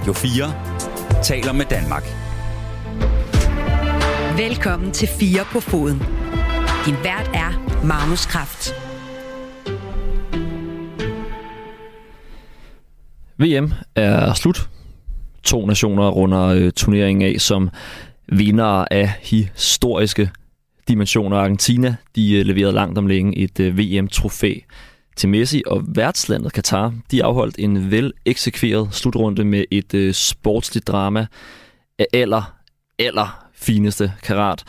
Radio 4 taler med Danmark. Velkommen til 4 på foden. Din vært er Magnus Kraft. VM er slut. To nationer runder øh, turneringen af som vinder af historiske dimensioner. Argentina de øh, leverede langt om længe et øh, VM-trofæ til Messi, og værtslandet Katar de afholdt en vel eksekveret slutrunde med et øh, sportsligt drama af aller, aller fineste karat.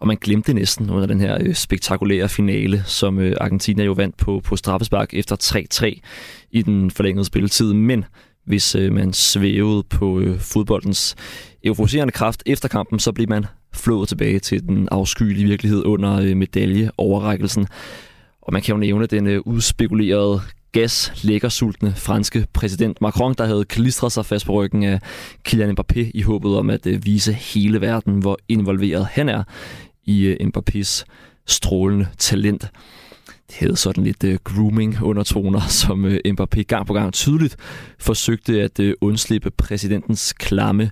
Og man glemte næsten under den her øh, spektakulære finale, som øh, Argentina jo vandt på, på straffespark efter 3-3 i den forlængede spilletid. Men hvis øh, man svævede på øh, fodboldens euforiserende kraft efter kampen, så blev man flået tilbage til den afskyelige virkelighed under øh, medaljeoverrækkelsen. Og man kan jo nævne den øh, udspekulerede gas sultne franske præsident Macron, der havde klistret sig fast på ryggen af Kylian Mbappé i håbet om at øh, vise hele verden, hvor involveret han er i øh, Mbappés strålende talent. Det havde sådan lidt uh, grooming undertoner, som øh, Mbappé gang på gang tydeligt forsøgte at øh, undslippe præsidentens klamme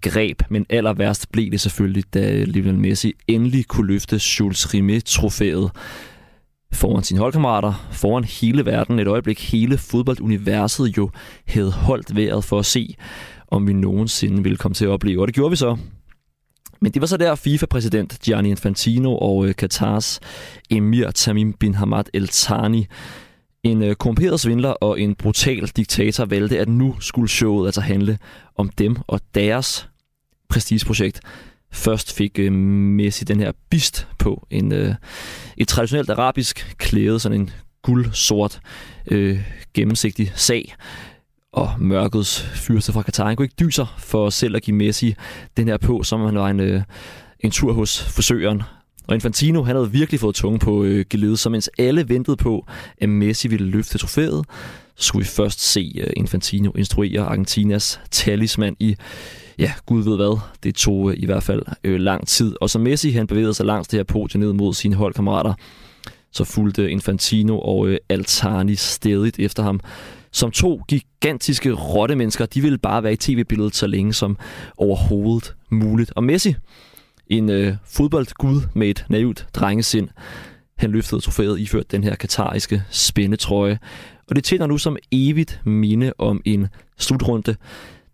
greb, men aller værst blev det selvfølgelig, da Lionel Messi endelig kunne løfte Jules Rimet-trofæet foran sine holdkammerater, foran hele verden, et øjeblik hele fodbolduniverset jo havde holdt vejret for at se, om vi nogensinde ville komme til at opleve. Og det gjorde vi så. Men det var så der FIFA-præsident Gianni Infantino og øh, Katars emir Tamim bin Hamad El Thani, en øh, korrumperet svindler og en brutal diktator valgte, at nu skulle showet altså handle om dem og deres prestigeprojekt. Først fik øh, Messi den her bist på en øh, et traditionelt arabisk klæde, sådan en guld-sort øh, gennemsigtig sag. Og mørkets fyrste fra Katar, han kunne ikke dyse for selv at give Messi den her på, som han var en, øh, en tur hos forsøgeren. Og Infantino, han havde virkelig fået tunge på øh, gelede, så mens alle ventede på, at Messi ville løfte trofæet, så skulle vi først se øh, Infantino instruere Argentinas talisman i ja, Gud ved hvad. Det tog øh, i hvert fald øh, lang tid. Og så Messi, han bevægede sig langs det her podium ned mod sine holdkammerater. Så fulgte Infantino og øh, Altani stedigt efter ham. Som to gigantiske rottemennesker, de ville bare være i tv-billedet så længe som overhovedet muligt. Og Messi, en øh, fodboldgud med et naivt drengesind, han løftede trofæet iført den her katariske spændetrøje. Og det tjener nu som evigt minde om en slutrunde,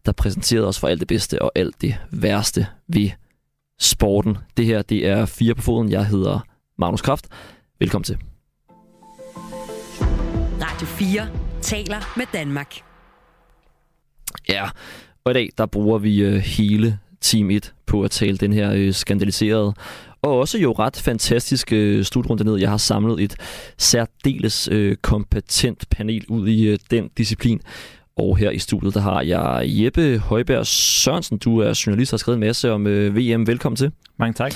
der præsenterede os for alt det bedste og alt det værste ved sporten. Det her, det er Fire på foden. Jeg hedder Magnus Kraft. Velkommen til. Radio 4 taler med Danmark. Ja, og i dag, der bruger vi øh, hele Team 1 på at tale den her øh, skandaliserede og også jo ret fantastisk øh, slutrunde ned. Jeg har samlet et særdeles øh, kompetent panel ud i øh, den disciplin. Og her i studiet, der har jeg Jeppe Højberg Sørensen. Du er journalist og har skrevet en masse om øh, VM. Velkommen til. Mange tak.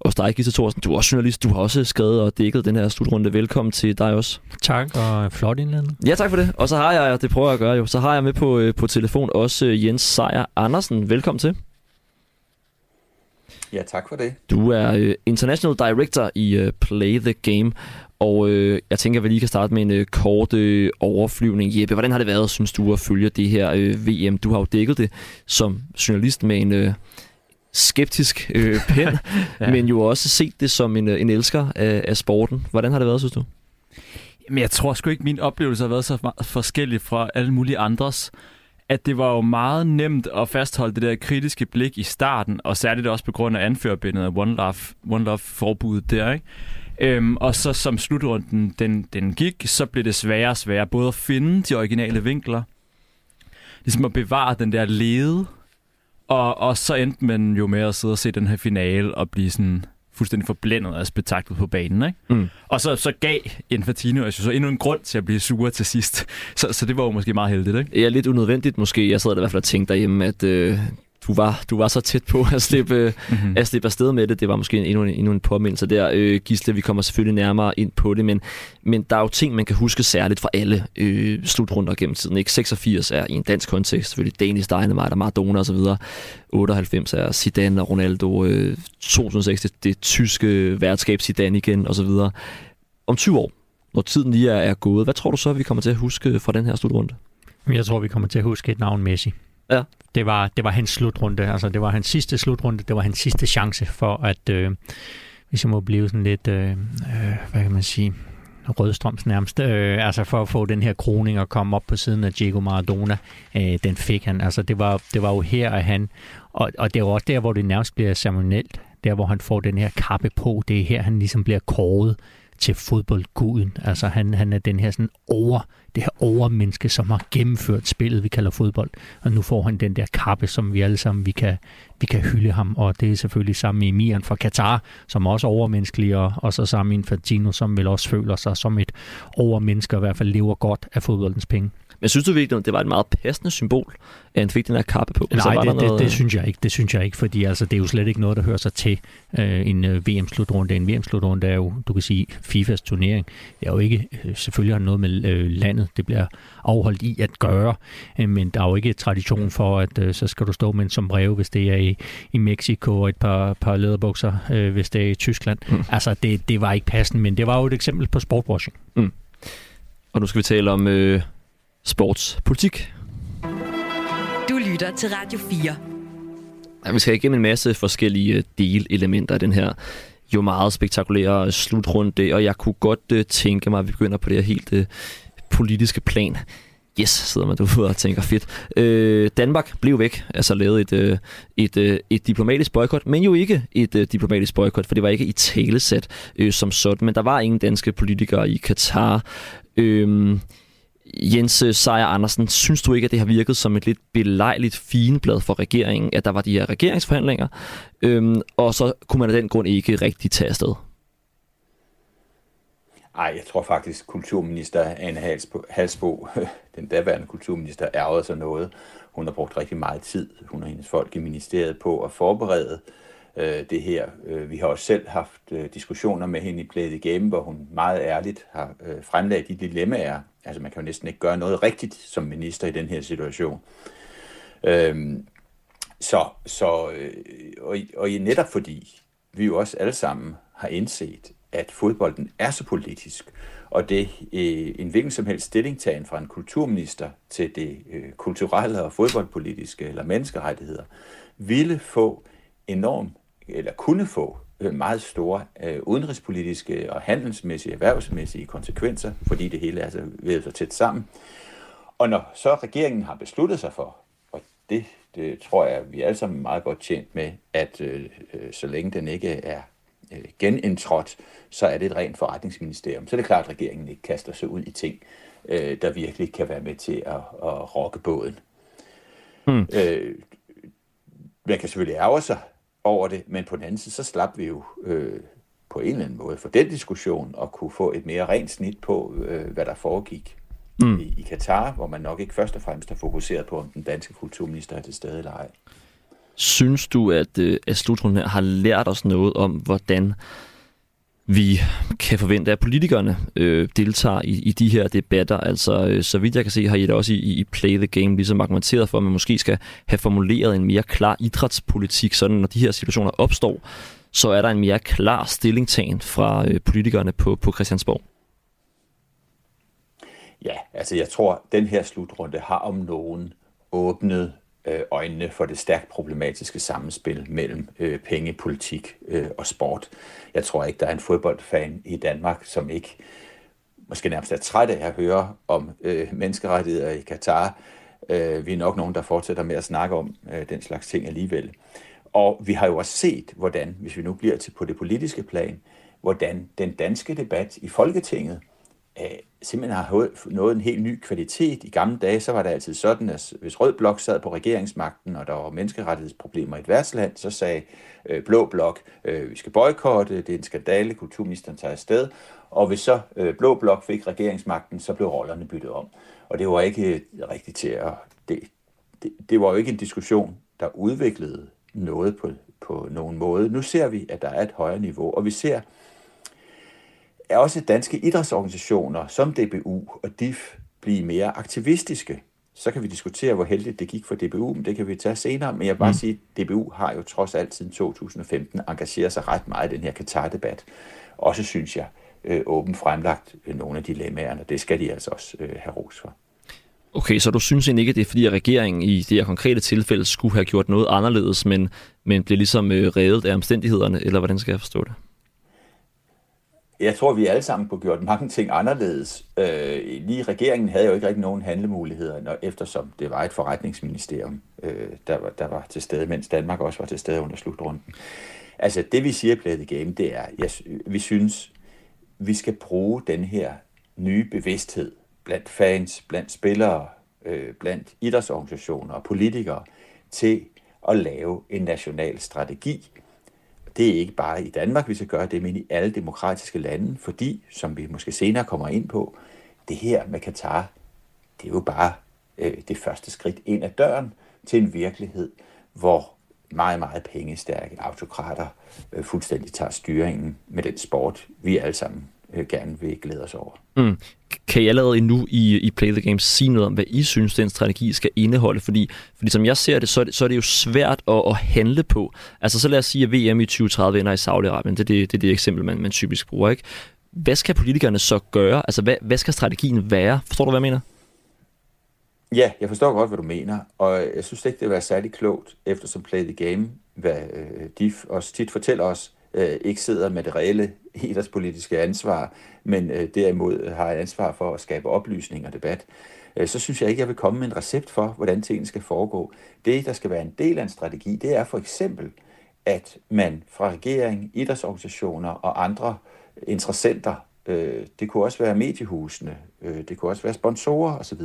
Og dig, Gita Thorsen, du er også journalist. Du har også skrevet og dækket den her slutrunde. Velkommen til dig også. Tak, og flot indledning. Ja, tak for det. Og så har jeg, det prøver jeg at gøre jo, så har jeg med på, øh, på telefon også øh, Jens Sejer Andersen. Velkommen til. Ja, tak for det. Du er øh, International Director i øh, Play the Game, og øh, jeg tænker, at vi lige kan starte med en øh, kort øh, overflyvning. Jeppe, hvordan har det været, synes du, at følge det her øh, VM? Du har jo dækket det som journalist med en øh, skeptisk øh, pen, ja. men jo også set det som en, øh, en elsker af, af sporten. Hvordan har det været, synes du? Men jeg tror sgu ikke, min oplevelse har været så forskellig fra alle mulige andres at det var jo meget nemt at fastholde det der kritiske blik i starten, og særligt også på grund af anførbindet af One Love, One Love forbuddet der, ikke? Øhm, og så som slutrunden den, den gik, så blev det sværere og sværere både at finde de originale vinkler, ligesom at bevare den der lede, og, og så endte man jo med at sidde og se den her finale og blive sådan fuldstændig forblændet af spektaklet på banen. Ikke? Mm. Og så, så gav Infantino altså så endnu en grund til at blive sure til sidst. Så, så det var jo måske meget heldigt. Ikke? Ja, lidt unødvendigt måske. Jeg sad i hvert fald og tænkte derhjemme, at øh, du var, du var så tæt på at slippe, mm-hmm. at slippe afsted med det. Det var måske endnu en, endnu en påmindelse der. Øh, Gisle, vi kommer selvfølgelig nærmere ind på det, men, men der er jo ting, man kan huske særligt fra alle øh, slutrunder gennem tiden. Ikke? 86 er i en dansk kontekst selvfølgelig Danish Dynamite og Maradona osv. 98 er Zidane og Ronaldo. Øh, 2006 det, det tyske værtskab Zidane igen osv. Om 20 år, når tiden lige er, er gået, hvad tror du så, vi kommer til at huske fra den her slutrunde? Jeg tror, vi kommer til at huske et navn Messi. Ja. Det var, det var hans slutrunde, altså det var hans sidste slutrunde, det var hans sidste chance for at, øh, hvis jeg må blive sådan lidt, øh, øh hvad kan man sige, rødstrøms nærmest, øh, altså for at få den her kroning og komme op på siden af Diego Maradona, øh, den fik han. Altså det var, det var jo her, at han, og, og det var også der, hvor det nærmest bliver ceremonielt, der hvor han får den her kappe på, det er her, han ligesom bliver kåret til fodboldguden. Altså han, han er den her sådan over, det her overmenneske, som har gennemført spillet, vi kalder fodbold. Og nu får han den der kappe, som vi alle sammen vi kan, vi kan hylde ham. Og det er selvfølgelig sammen med Emiren fra Katar, som også er overmenneskelig, og, og så sammen med Infantino, som vel også føler sig som et overmenneske, og i hvert fald lever godt af fodboldens penge. Men synes du virkelig, at det var et meget passende symbol, at han fik den her kappe på? Nej, det, noget... det, det, synes jeg ikke. Det synes jeg ikke, fordi altså, det er jo slet ikke noget, der hører sig til øh, en øh, VM-slutrunde. En VM-slutrunde er jo, du kan sige, FIFAs turnering. Det er jo ikke, øh, selvfølgelig har noget med øh, landet, det bliver afholdt i at gøre, øh, men der er jo ikke tradition for, at øh, så skal du stå med en sombrero, hvis det er i, i Mexico, og et par, par læderbukser, øh, hvis det er i Tyskland. Mm. Altså, det, det var ikke passende, men det var jo et eksempel på sportwashing. Mm. Og nu skal vi tale om... Øh sportspolitik. Du lytter til Radio 4. Ja, vi skal igennem en masse forskellige øh, delelementer af den her jo meget spektakulære slutrunde, og jeg kunne godt uh, tænke mig, at vi begynder på det her helt uh, politiske plan. Yes, sidder man derude og tænker fedt. Øh, Danmark blev væk, altså lavet et, øh, et, øh, et diplomatisk boykot, men jo ikke et øh, diplomatisk boykot, for det var ikke i talesat øh, som sådan, men der var ingen danske politikere i Katar. Øh, Jens øh, Sejer Andersen, synes du ikke, at det har virket som et lidt belejligt fineblad for regeringen, at der var de her regeringsforhandlinger, øhm, og så kunne man af den grund ikke rigtig tage afsted? Ej, jeg tror faktisk, kulturminister Anne Halsbo, Halsbo den daværende kulturminister, ærgede sig noget. Hun har brugt rigtig meget tid, hun og hendes folk i ministeriet, på at forberede øh, det her. Øh, vi har også selv haft øh, diskussioner med hende i Play the Game, hvor hun meget ærligt har øh, fremlagt de dilemmaer. Altså man kan jo næsten ikke gøre noget rigtigt som minister i den her situation. Øhm, så, så øh, og, og netop fordi vi jo også alle sammen har indset, at fodbolden er så politisk, og det øh, en hvilken som helst stillingtagen fra en kulturminister til det øh, kulturelle og fodboldpolitiske eller menneskerettigheder, ville få enorm eller kunne få meget store øh, udenrigspolitiske og handelsmæssige, erhvervsmæssige konsekvenser, fordi det hele er så ved så tæt sammen. Og når så regeringen har besluttet sig for, og det, det tror jeg, vi er alle sammen meget godt tjent med, at øh, øh, så længe den ikke er øh, genindtrådt, så er det et rent forretningsministerium. Så er det klart, at regeringen ikke kaster sig ud i ting, øh, der virkelig kan være med til at, at rokke båden. Hmm. Øh, man kan selvfølgelig ærge sig over det, men på den anden side, så slap vi jo øh, på en eller anden måde for den diskussion og kunne få et mere rent snit på, øh, hvad der foregik mm. i, i Katar, hvor man nok ikke først og fremmest har fokuseret på, om den danske kulturminister er til stede eller ej. Synes du, at, øh, at slutrunden her har lært os noget om, hvordan vi kan forvente, at politikerne øh, deltager i, i de her debatter. Altså, øh, så vidt jeg kan se, har I det også i, i Play the Game ligesom argumenteret for, at man måske skal have formuleret en mere klar idrætspolitik, sådan når de her situationer opstår, så er der en mere klar stillingtagen fra øh, politikerne på, på Christiansborg. Ja, altså jeg tror, den her slutrunde har om nogen åbnet Øh, øjnene for det stærkt problematiske sammenspil mellem øh, penge, politik øh, og sport. Jeg tror ikke, der er en fodboldfan i Danmark, som ikke måske nærmest er træt af at høre om øh, menneskerettigheder i Katar. Øh, vi er nok nogen, der fortsætter med at snakke om øh, den slags ting alligevel. Og vi har jo også set, hvordan, hvis vi nu bliver til på det politiske plan, hvordan den danske debat i Folketinget øh, simpelthen har nået en helt ny kvalitet. I gamle dage, så var det altid sådan, at hvis Rød Blok sad på regeringsmagten, og der var menneskerettighedsproblemer i et værtsland, så sagde øh, Blå Blok, øh, vi skal boykotte, det er en skandale, kulturministeren tager afsted. Og hvis så øh, Blå Blok fik regeringsmagten, så blev rollerne byttet om. Og det var ikke øh, rigtigt til at... Det, det, det var jo ikke en diskussion, der udviklede noget på, på nogen måde. Nu ser vi, at der er et højere niveau, og vi ser, er også danske idrætsorganisationer som DBU og DIF blive mere aktivistiske. Så kan vi diskutere, hvor heldigt det gik for DBU, men det kan vi tage senere. Men jeg vil bare mm. sige, at DBU har jo trods alt siden 2015 engageret sig ret meget i den her Katar-debat. Også synes jeg, øh, åbent fremlagt øh, nogle af dilemmaerne. Det skal de altså også øh, have ros for. Okay, så du synes egentlig ikke, at det er fordi, at regeringen i det her konkrete tilfælde skulle have gjort noget anderledes, men, men blev ligesom øh, revet af omstændighederne, eller hvordan skal jeg forstå det? Jeg tror, vi alle sammen kunne gjort mange ting anderledes. Øh, lige regeringen havde jo ikke rigtig nogen handlemuligheder, når, eftersom det var et forretningsministerium, øh, der, var, der var til stede, mens Danmark også var til stede under slutrunden. Altså det vi siger Play the Game, det er, jeg, vi synes, vi skal bruge den her nye bevidsthed blandt fans, blandt spillere, øh, blandt idrætsorganisationer og politikere til at lave en national strategi. Det er ikke bare i Danmark, vi skal gøre det, men i alle demokratiske lande, fordi, som vi måske senere kommer ind på, det her med Katar, det er jo bare øh, det første skridt ind ad døren til en virkelighed, hvor meget, meget pengestærke autokrater øh, fuldstændig tager styringen med den sport, vi alle sammen øh, gerne vil glæde os over. Mm. Kan I allerede nu i, i Play the Game sige noget om, hvad I synes, den strategi skal indeholde? Fordi, fordi som jeg ser det, så er det, så er det jo svært at, at handle på. Altså så lad os sige, at VM i 2030 ender i Saudi-Arabien. Det er det, det, er det eksempel, man, man typisk bruger. Ikke? Hvad skal politikerne så gøre? Altså hvad, hvad skal strategien være? Forstår du, hvad jeg mener? Ja, jeg forstår godt, hvad du mener, og jeg synes ikke, det vil være særlig klogt, eftersom Play the Game, hvad øh, de også tit fortæller os, øh, ikke sidder med det reelle politiske ansvar, men øh, derimod har et ansvar for at skabe oplysning og debat, øh, så synes jeg ikke, jeg vil komme med en recept for, hvordan tingene skal foregå. Det, der skal være en del af en strategi, det er for eksempel, at man fra regering, idrætsorganisationer og andre interessenter, øh, det kunne også være mediehusene, øh, det kunne også være sponsorer osv.,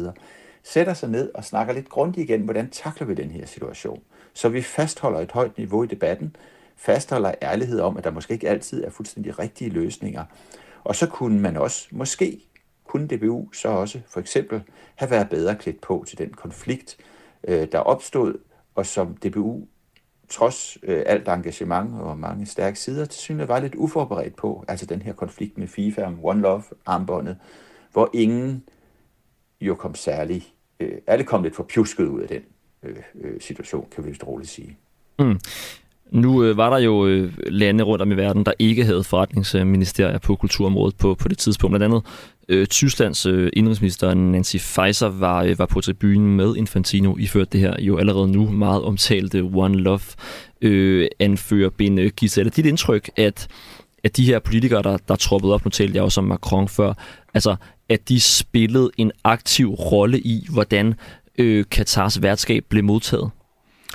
sætter sig ned og snakker lidt grundigt igen, hvordan takler vi den her situation. Så vi fastholder et højt niveau i debatten, fastholder ærlighed om, at der måske ikke altid er fuldstændig rigtige løsninger. Og så kunne man også, måske kunne DBU så også for eksempel have været bedre klædt på til den konflikt, øh, der opstod, og som DBU trods øh, alt engagement og mange stærke sider til synligheden var lidt uforberedt på, altså den her konflikt med FIFA om One Love armbåndet, hvor ingen jo kom særlig, øh, alle kom lidt for pjusket ud af den øh, øh, situation, kan vi vist roligt sige. Mm. Nu øh, var der jo øh, lande rundt om i verden, der ikke havde forretningsministerier på kulturområdet på, på det tidspunkt. Blandt andet øh, Tysklands øh, indrigsminister Nancy Faeser var, øh, var på tribunen med Infantino, iført det her jo allerede nu meget omtalte One Love øh, anfører Ben øh, Giselle. Dit indtryk, at, at de her politikere, der, der troppede op, nu talte jeg også om Macron før, altså at de spillede en aktiv rolle i, hvordan øh, Katars værtskab blev modtaget?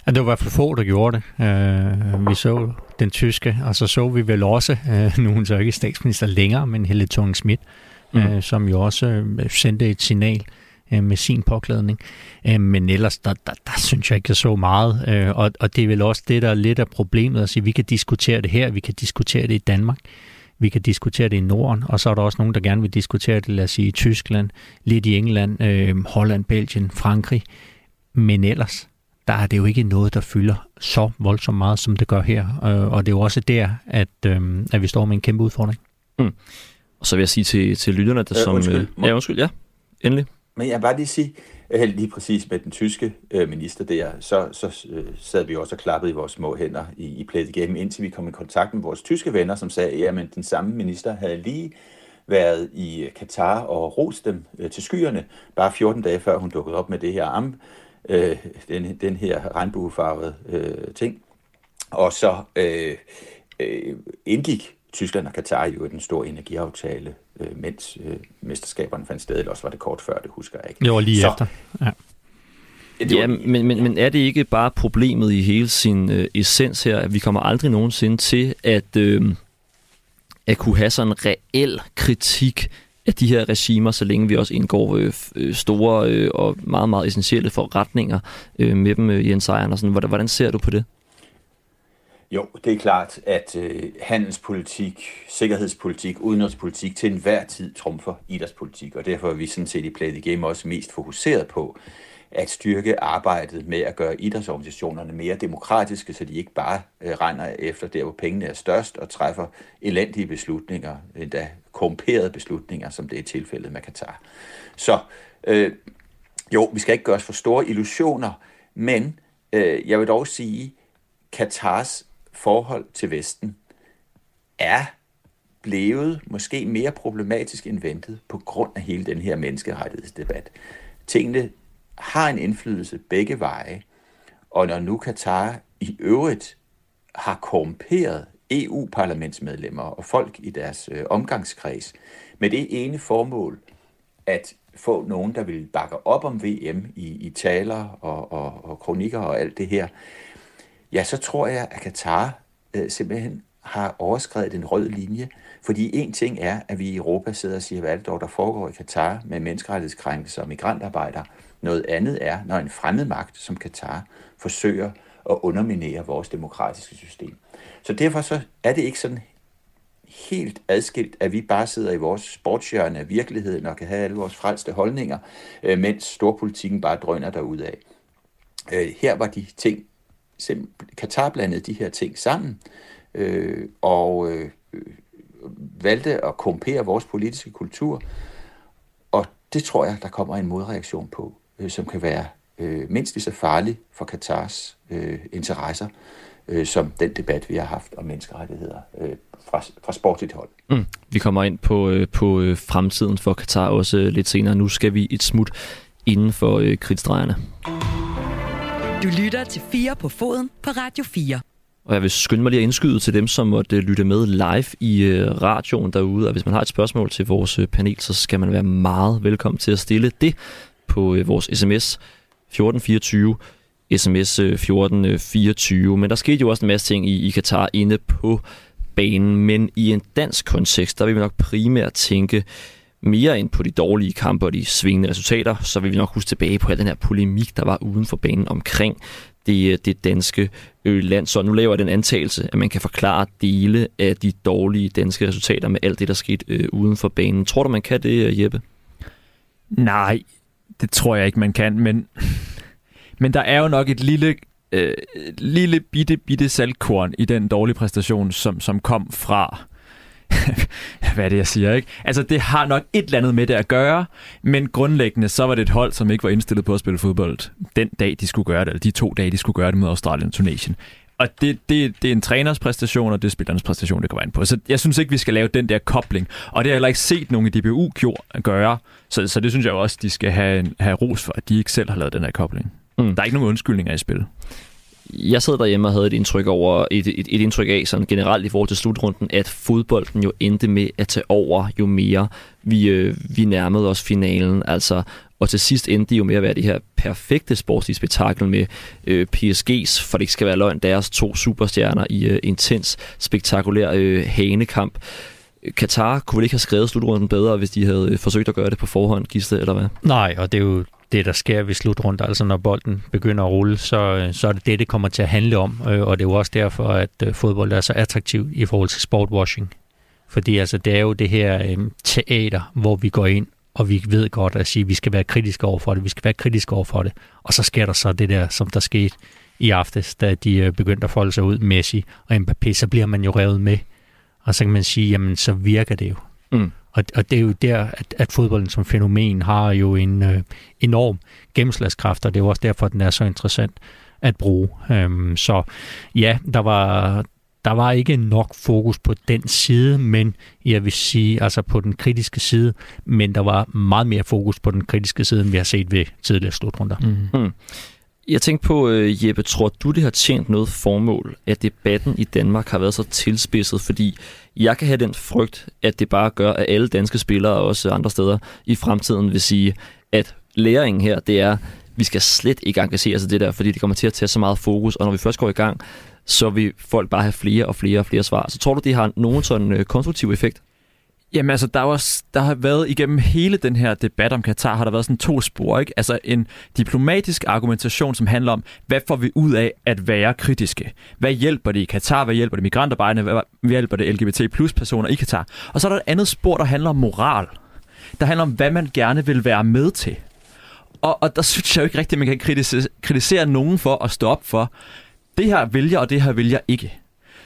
Ja, det var i hvert fald få, der gjorde det. Uh, vi så den tyske, og så så vi vel også, uh, nu hun så ikke statsminister længere, men Helle thorning Schmidt, mm. uh, som jo også uh, sendte et signal uh, med sin påklædning. Uh, men ellers, der, der, der synes jeg ikke, jeg så meget. Uh, og, og det er vel også det, der er lidt af problemet at sige, vi kan diskutere det her, vi kan diskutere det i Danmark. Vi kan diskutere det i Norden, og så er der også nogen, der gerne vil diskutere det, lad os sige, i Tyskland, lidt i England, øh, Holland, Belgien, Frankrig. Men ellers, der er det jo ikke noget, der fylder så voldsomt meget, som det gør her. Øh, og det er jo også der, at, øh, at vi står med en kæmpe udfordring. Mm. Og så vil jeg sige til, til lytterne, der øh, som... Undskyld, øh, ja, undskyld, ja. Endelig. Men jeg vil bare lige sige, øh, lige præcis med den tyske øh, minister der, så, så øh, sad vi også og klappede i vores små hænder i, i Play the Game, indtil vi kom i kontakt med vores tyske venner, som sagde, at den samme minister havde lige været i Katar og rost dem øh, til skyerne, bare 14 dage før hun dukkede op med det her arm, øh, den, den her regnbuefarvede øh, ting. Og så øh, øh, indgik Tyskland og Katar jo den store energiaftale, øh, mens øh, mesterskaberne fandt sted, eller også var det kort før, det husker jeg ikke. Det var lige så, efter, ja. Ja, men, men, men er det ikke bare problemet i hele sin øh, essens her, at vi kommer aldrig nogensinde til at, øh, at kunne have sådan en reel kritik af de her regimer, så længe vi også indgår øh, øh, store øh, og meget, meget essentielle forretninger øh, med dem, øh, Jens Andersen. Hvordan, hvordan ser du på det? Jo, det er klart, at øh, handelspolitik, sikkerhedspolitik, udenrigspolitik til enhver tid trumfer idrætspolitik, og derfor er vi sådan set i Play the Game også mest fokuseret på at styrke arbejdet med at gøre idrætsorganisationerne mere demokratiske, så de ikke bare øh, regner efter der, hvor pengene er størst og træffer elendige beslutninger, endda korrumperede beslutninger, som det er tilfældet med Katar. Så øh, jo, vi skal ikke gøre os for store illusioner, men øh, jeg vil dog sige, Katars forhold til Vesten er blevet måske mere problematisk end ventet på grund af hele den her menneskerettighedsdebat. Tingene har en indflydelse begge veje, og når nu Katar i øvrigt har korrumperet EU-parlamentsmedlemmer og folk i deres øh, omgangskreds med det ene formål at få nogen, der vil bakke op om VM i, i taler og, og, og kronikker og alt det her, ja, så tror jeg, at Katar øh, simpelthen har overskrevet en rød linje. Fordi en ting er, at vi i Europa sidder og siger, hvad er det dog, der foregår i Katar med menneskerettighedskrænkelser og migrantarbejdere. Noget andet er, når en fremmed magt som Katar forsøger at underminere vores demokratiske system. Så derfor så er det ikke sådan helt adskilt, at vi bare sidder i vores sportshjørne af virkeligheden og kan have alle vores frelste holdninger, øh, mens storpolitikken bare drøner derudad. Øh, her var de ting, Katar blandede de her ting sammen, øh, og øh, valgte at kompere vores politiske kultur, og det tror jeg, der kommer en modreaktion på, øh, som kan være øh, mindst lige så farlig for Katars øh, interesser, øh, som den debat, vi har haft om menneskerettigheder øh, fra, fra sportligt hold. Mm. Vi kommer ind på, øh, på øh, fremtiden for Katar også øh, lidt senere. Nu skal vi et smut inden for øh, kridtstregerne. Du lytter til 4 på foden på Radio 4. Og jeg vil skynde mig lige at indskyde til dem, som måtte øh, lytte med live i øh, radioen derude. Og hvis man har et spørgsmål til vores øh, panel, så skal man være meget velkommen til at stille det på vores sms 1424 sms 1424. Men der skete jo også en masse ting i, i Katar inde på banen. Men i en dansk kontekst, der vil vi nok primært tænke mere ind på de dårlige kampe og de svingende resultater, så vil vi nok huske tilbage på al den her polemik, der var uden for banen omkring det, øh, det danske land. Så nu laver jeg den antagelse, at man kan forklare dele af de dårlige danske resultater med alt det, der skete øh, uden for banen. Tror du, man kan det, øh, Jeppe? Nej, det tror jeg ikke, man kan, men, men der er jo nok et lille, øh, lille bitte, bitte saltkorn i den dårlige præstation, som, som kom fra hvad er det, jeg siger, ikke? Altså, det har nok et eller andet med det at gøre, men grundlæggende, så var det et hold, som ikke var indstillet på at spille fodbold den dag, de skulle gøre det, eller de to dage, de skulle gøre det mod Australien og Tunesien. Og det, det, det er en træners præstation, og det er spillernes præstation, det går ind på. Så jeg synes ikke, vi skal lave den der kobling. Og det har jeg heller ikke set nogen i DBU gøre. Så, så det synes jeg også, de skal have, have ros for, at de ikke selv har lavet den her kobling. Mm. Der er ikke nogen undskyldninger i spil jeg sad derhjemme og havde et indtryk over et, et, et indtryk af sådan generelt i forhold til slutrunden, at fodbolden jo endte med at tage over jo mere vi, øh, vi nærmede os finalen. Altså, og til sidst endte de jo med at være det her perfekte sportslige spektakel med øh, PSG's, for det ikke skal være løgn, deres to superstjerner i øh, intens, spektakulær øh, hanekamp. Katar kunne vel ikke have skrevet slutrunden bedre, hvis de havde øh, forsøgt at gøre det på forhånd, Giste, eller hvad? Nej, og det er jo det, der sker ved slutrunde. Altså når bolden begynder at rulle, så, øh, så er det det, det kommer til at handle om. Øh, og det er jo også derfor, at øh, fodbold er så attraktiv i forhold til sportwashing. Fordi altså, det er jo det her øh, teater, hvor vi går ind, og vi ved godt at sige, at vi skal være kritiske over for det, vi skal være kritiske over for det. Og så sker der så det der, som der skete i aftes, da de begyndte at folde sig ud, Messi og Mbappé, så bliver man jo revet med. Og så kan man sige, jamen så virker det jo. Mm. Og, og det er jo der, at, at fodbolden som fænomen har jo en øh, enorm gennemslagskraft, og det er jo også derfor, at den er så interessant at bruge. Øhm, så ja, der var, der var ikke nok fokus på den side, men jeg vil sige, altså på den kritiske side, men der var meget mere fokus på den kritiske side, end vi har set ved tidligere slutrunder. Mm. Mm. Jeg tænkte på, øh, Jeppe, tror du, det har tjent noget formål, at debatten i Danmark har været så tilspidset? Fordi jeg kan have den frygt, at det bare gør, at alle danske spillere og også andre steder i fremtiden vil sige, at læringen her, det er, vi skal slet ikke engagere os i det der, fordi det kommer til at tage så meget fokus, og når vi først går i gang, så vil folk bare have flere og flere og flere svar. Så tror du, det har nogen sådan øh, konstruktiv effekt? Jamen altså, der, var, der har været igennem hele den her debat om Katar, har der været sådan to spor, ikke? Altså en diplomatisk argumentation, som handler om, hvad får vi ud af at være kritiske? Hvad hjælper det i Katar? Hvad hjælper det migrantarbejderne? Hvad hjælper det LGBT plus personer i Katar? Og så er der et andet spor, der handler om moral. Der handler om, hvad man gerne vil være med til. Og, og der synes jeg jo ikke rigtigt, at man kan kritisere, kritisere nogen for at stå op for, det her vælger, og det her vælger ikke.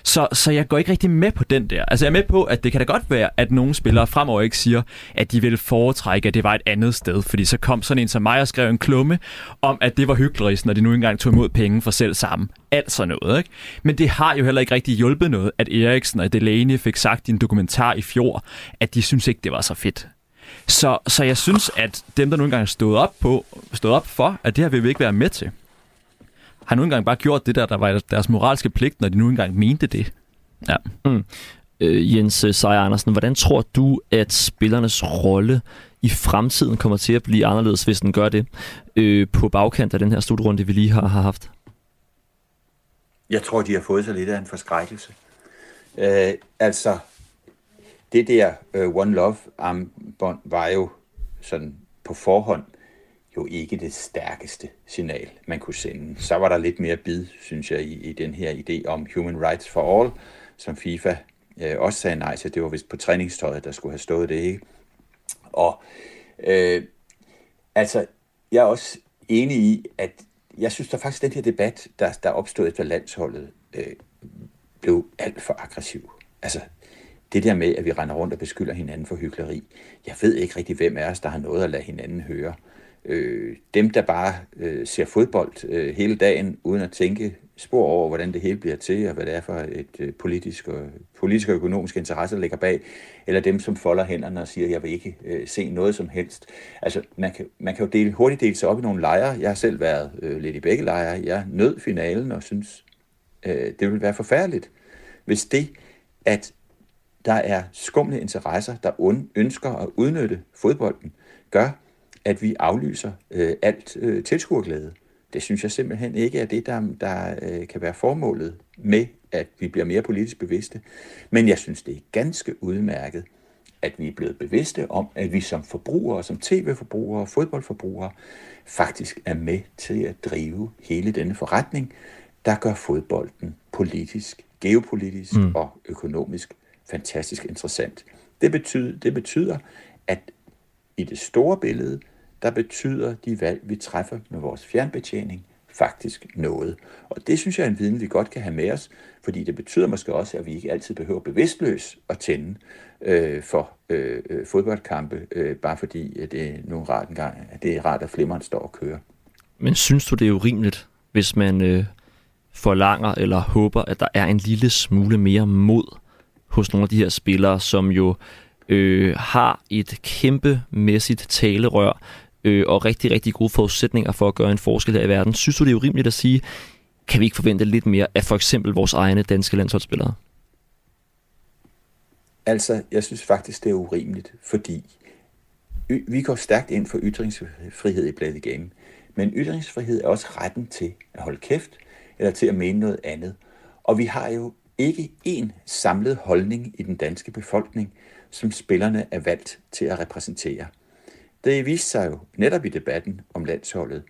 Så, så jeg går ikke rigtig med på den der. Altså jeg er med på, at det kan da godt være, at nogle spillere fremover ikke siger, at de vil foretrække, at det var et andet sted. Fordi så kom sådan en som mig og skrev en klumme om, at det var hyggeligt, når de nu engang tog imod penge for selv sammen. Alt sådan noget, ikke? Men det har jo heller ikke rigtig hjulpet noget, at Eriksen og Delaney fik sagt i en dokumentar i fjor, at de synes ikke, det var så fedt. Så, så jeg synes, at dem, der nu engang stod op, på, stod op for, at det her vil vi ikke være med til, har nu engang bare gjort det der, der var deres moralske pligt, når de nu engang mente det. Ja. Mm. Øh, Jens Seier Andersen, hvordan tror du, at spillernes rolle i fremtiden kommer til at blive anderledes, hvis den gør det, øh, på bagkant af den her slutrunde, vi lige har, har haft? Jeg tror, de har fået sig lidt af en forskrækkelse. Øh, altså, det der uh, One Love armbånd var jo sådan på forhånd jo ikke det stærkeste signal, man kunne sende. Så var der lidt mere bid, synes jeg, i, i den her idé om human rights for all, som FIFA øh, også sagde nej til. Det var vist på træningstøjet, der skulle have stået det, ikke? Og øh, altså, jeg er også enig i, at jeg synes, der faktisk den her debat, der, der opstod efter landsholdet, øh, blev alt for aggressiv. Altså, det der med, at vi render rundt og beskylder hinanden for hyggeleri. Jeg ved ikke rigtig, hvem af os, der har noget at lade hinanden høre. Øh, dem, der bare øh, ser fodbold øh, hele dagen, uden at tænke spor over, hvordan det hele bliver til, og hvad det er for et øh, politisk, og, politisk og økonomisk interesse, der ligger bag, eller dem, som folder hænderne og siger, jeg vil ikke øh, se noget som helst. Altså, man kan, man kan jo dele, hurtigt dele sig op i nogle lejre. Jeg har selv været øh, lidt i begge lejre. Jeg nød finalen og synes, øh, det vil være forfærdeligt, hvis det, at der er skumle interesser, der ønsker at udnytte fodbolden, gør, at vi aflyser øh, alt øh, tilskuerglæde. Det synes jeg simpelthen ikke er det, der, der øh, kan være formålet med, at vi bliver mere politisk bevidste. Men jeg synes, det er ganske udmærket, at vi er blevet bevidste om, at vi som forbrugere, som tv-forbrugere og fodboldforbrugere, faktisk er med til at drive hele denne forretning, der gør fodbolden politisk, geopolitisk mm. og økonomisk fantastisk interessant. Det betyder, det betyder, at i det store billede, der betyder de valg, vi træffer med vores fjernbetjening, faktisk noget. Og det synes jeg er en viden, vi godt kan have med os, fordi det betyder måske også, at vi ikke altid behøver bevidstløs at tænde øh, for øh, øh fodboldkampe, øh, bare fordi at det, er nu rart en gang, at det er rart, at flimmeren står og kører. Men synes du, det er urimeligt, hvis man øh, forlanger eller håber, at der er en lille smule mere mod hos nogle af de her spillere, som jo øh, har et kæmpemæssigt talerør øh, og rigtig, rigtig gode forudsætninger for at gøre en forskel her i verden. Synes du, det er urimeligt at sige, kan vi ikke forvente lidt mere af for eksempel vores egne danske landsholdsspillere? Altså, jeg synes faktisk, det er urimeligt, fordi vi går stærkt ind for ytringsfrihed i Blade Game. Men ytringsfrihed er også retten til at holde kæft, eller til at mene noget andet. Og vi har jo ikke én samlet holdning i den danske befolkning, som spillerne er valgt til at repræsentere. Det viste sig jo netop i debatten om landsholdet,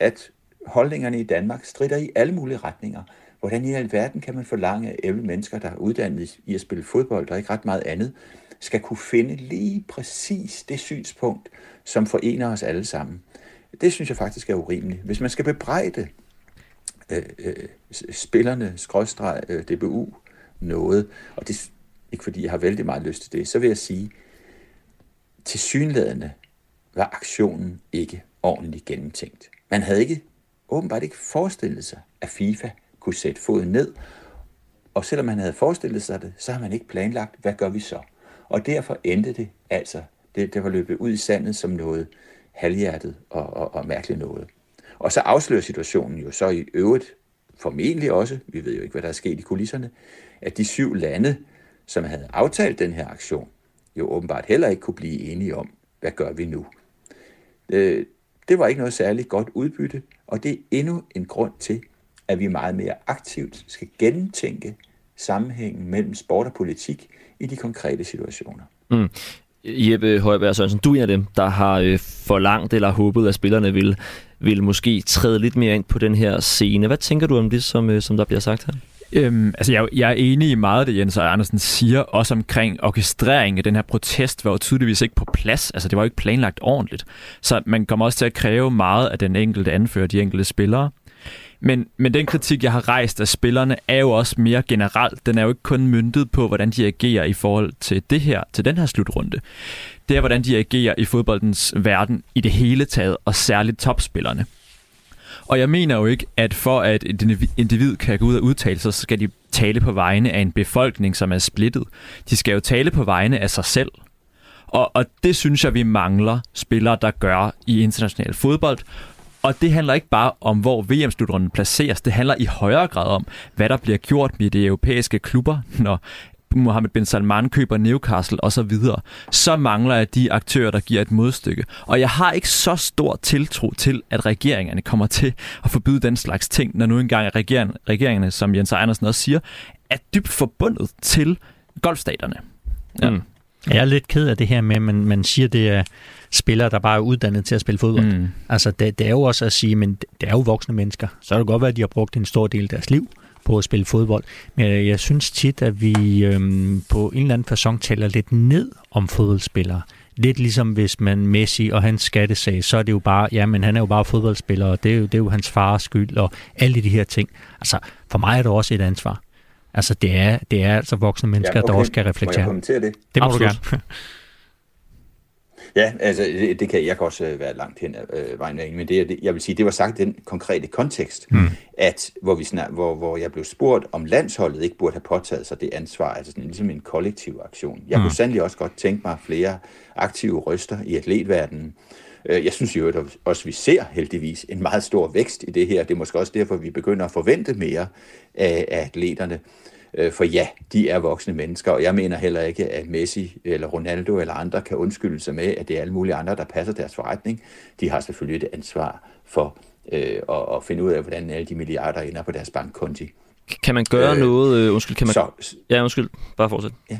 at holdningerne i Danmark strider i alle mulige retninger. Hvordan i alverden kan man forlange, at 11 mennesker, der er uddannet i at spille fodbold og ikke ret meget andet, skal kunne finde lige præcis det synspunkt, som forener os alle sammen. Det synes jeg faktisk er urimeligt. Hvis man skal bebrejde øh, øh, spillerne, skrådstreg, øh, DBU, noget, og det er ikke fordi jeg har vældig meget lyst til det, så vil jeg sige, til synlædende var aktionen ikke ordentligt gennemtænkt. Man havde ikke åbenbart ikke forestillet sig, at FIFA kunne sætte foden ned, og selvom man havde forestillet sig det, så har man ikke planlagt, hvad gør vi så? Og derfor endte det altså, det, det var løbet ud i sandet som noget halvhjertet og, og, og mærkeligt noget. Og så afslører situationen jo så i øvrigt formentlig også, vi ved jo ikke, hvad der er sket i kulisserne, at de syv lande, som havde aftalt den her aktion, jo åbenbart heller ikke kunne blive enige om, hvad gør vi nu? Øh, det var ikke noget særligt godt udbytte, og det er endnu en grund til, at vi meget mere aktivt skal gentænke sammenhængen mellem sport og politik i de konkrete situationer. Mm. Jeppe Højberg Sørensen, du er en af dem, der har øh, forlangt eller håbet, at spillerne vil, vil måske træde lidt mere ind på den her scene. Hvad tænker du om det, som, øh, som der bliver sagt her? Øhm, altså jeg, jeg er enig i meget af det, Jens og Andersen siger, også omkring orkestreringen af den her protest, var jo tydeligvis ikke på plads. Altså det var jo ikke planlagt ordentligt. Så man kommer også til at kræve meget af den enkelte anfører, de enkelte spillere. Men, men den kritik, jeg har rejst af spillerne, er jo også mere generelt. Den er jo ikke kun myndet på, hvordan de agerer i forhold til det her, til den her slutrunde. Det er, hvordan de agerer i fodboldens verden i det hele taget, og særligt topspillerne. Og jeg mener jo ikke, at for at et individ kan gå ud og udtale sig, så skal de tale på vegne af en befolkning, som er splittet. De skal jo tale på vegne af sig selv. Og, og det synes jeg, vi mangler spillere, der gør i international fodbold. Og det handler ikke bare om, hvor VM-slutrunden placeres. Det handler i højere grad om, hvad der bliver gjort med de europæiske klubber, når Mohammed bin Salman køber Newcastle og så videre, så mangler jeg de aktører, der giver et modstykke. Og jeg har ikke så stor tiltro til, at regeringerne kommer til at forbyde den slags ting, når nu engang regering, regeringerne, som Jens Andersen også siger, er dybt forbundet til golfstaterne. Ja. Mm. Jeg er lidt ked af det her med, at man, man siger, det er spillere, der bare er uddannet til at spille fodbold. Mm. Altså, det, det er jo også at sige, men det er jo voksne mennesker. Så er det godt være, at de har brugt en stor del af deres liv på at spille fodbold. Men jeg, jeg synes tit, at vi øhm, på en eller anden fasong taler lidt ned om fodboldspillere. Lidt ligesom hvis man Messi og hans skattesag, så er det jo bare, ja, men han er jo bare fodboldspiller, og det er jo, det er jo hans fars skyld, og alle de her ting. Altså, for mig er det også et ansvar. Altså, det er, det er altså voksne mennesker, ja, okay. der også skal reflektere. Må jeg kommentere det? Det må Absolut. du gerne. Ja, altså det, det kan jeg også øh, være langt hen ad øh, vejen men det, jeg vil sige, det var sagt i den konkrete kontekst, mm. at hvor, vi snak, hvor, hvor jeg blev spurgt, om landsholdet ikke burde have påtaget sig det ansvar, altså sådan, ligesom en kollektiv aktion. Jeg mm. kunne sandelig også godt tænke mig flere aktive røster i atletverdenen. Øh, jeg synes jo at også, vi ser heldigvis en meget stor vækst i det her. Det er måske også derfor, vi begynder at forvente mere af, af atleterne. Øh, for ja, de er voksne mennesker, og jeg mener heller ikke, at Messi eller Ronaldo eller andre kan undskylde sig med, at det er alle mulige andre, der passer deres forretning. De har selvfølgelig et ansvar for øh, at, at finde ud af, hvordan alle de milliarder ender på deres bankkonti. Kan man gøre øh, noget? Øh, undskyld, kan man... Så, ja, undskyld. Bare fortsæt. Ja.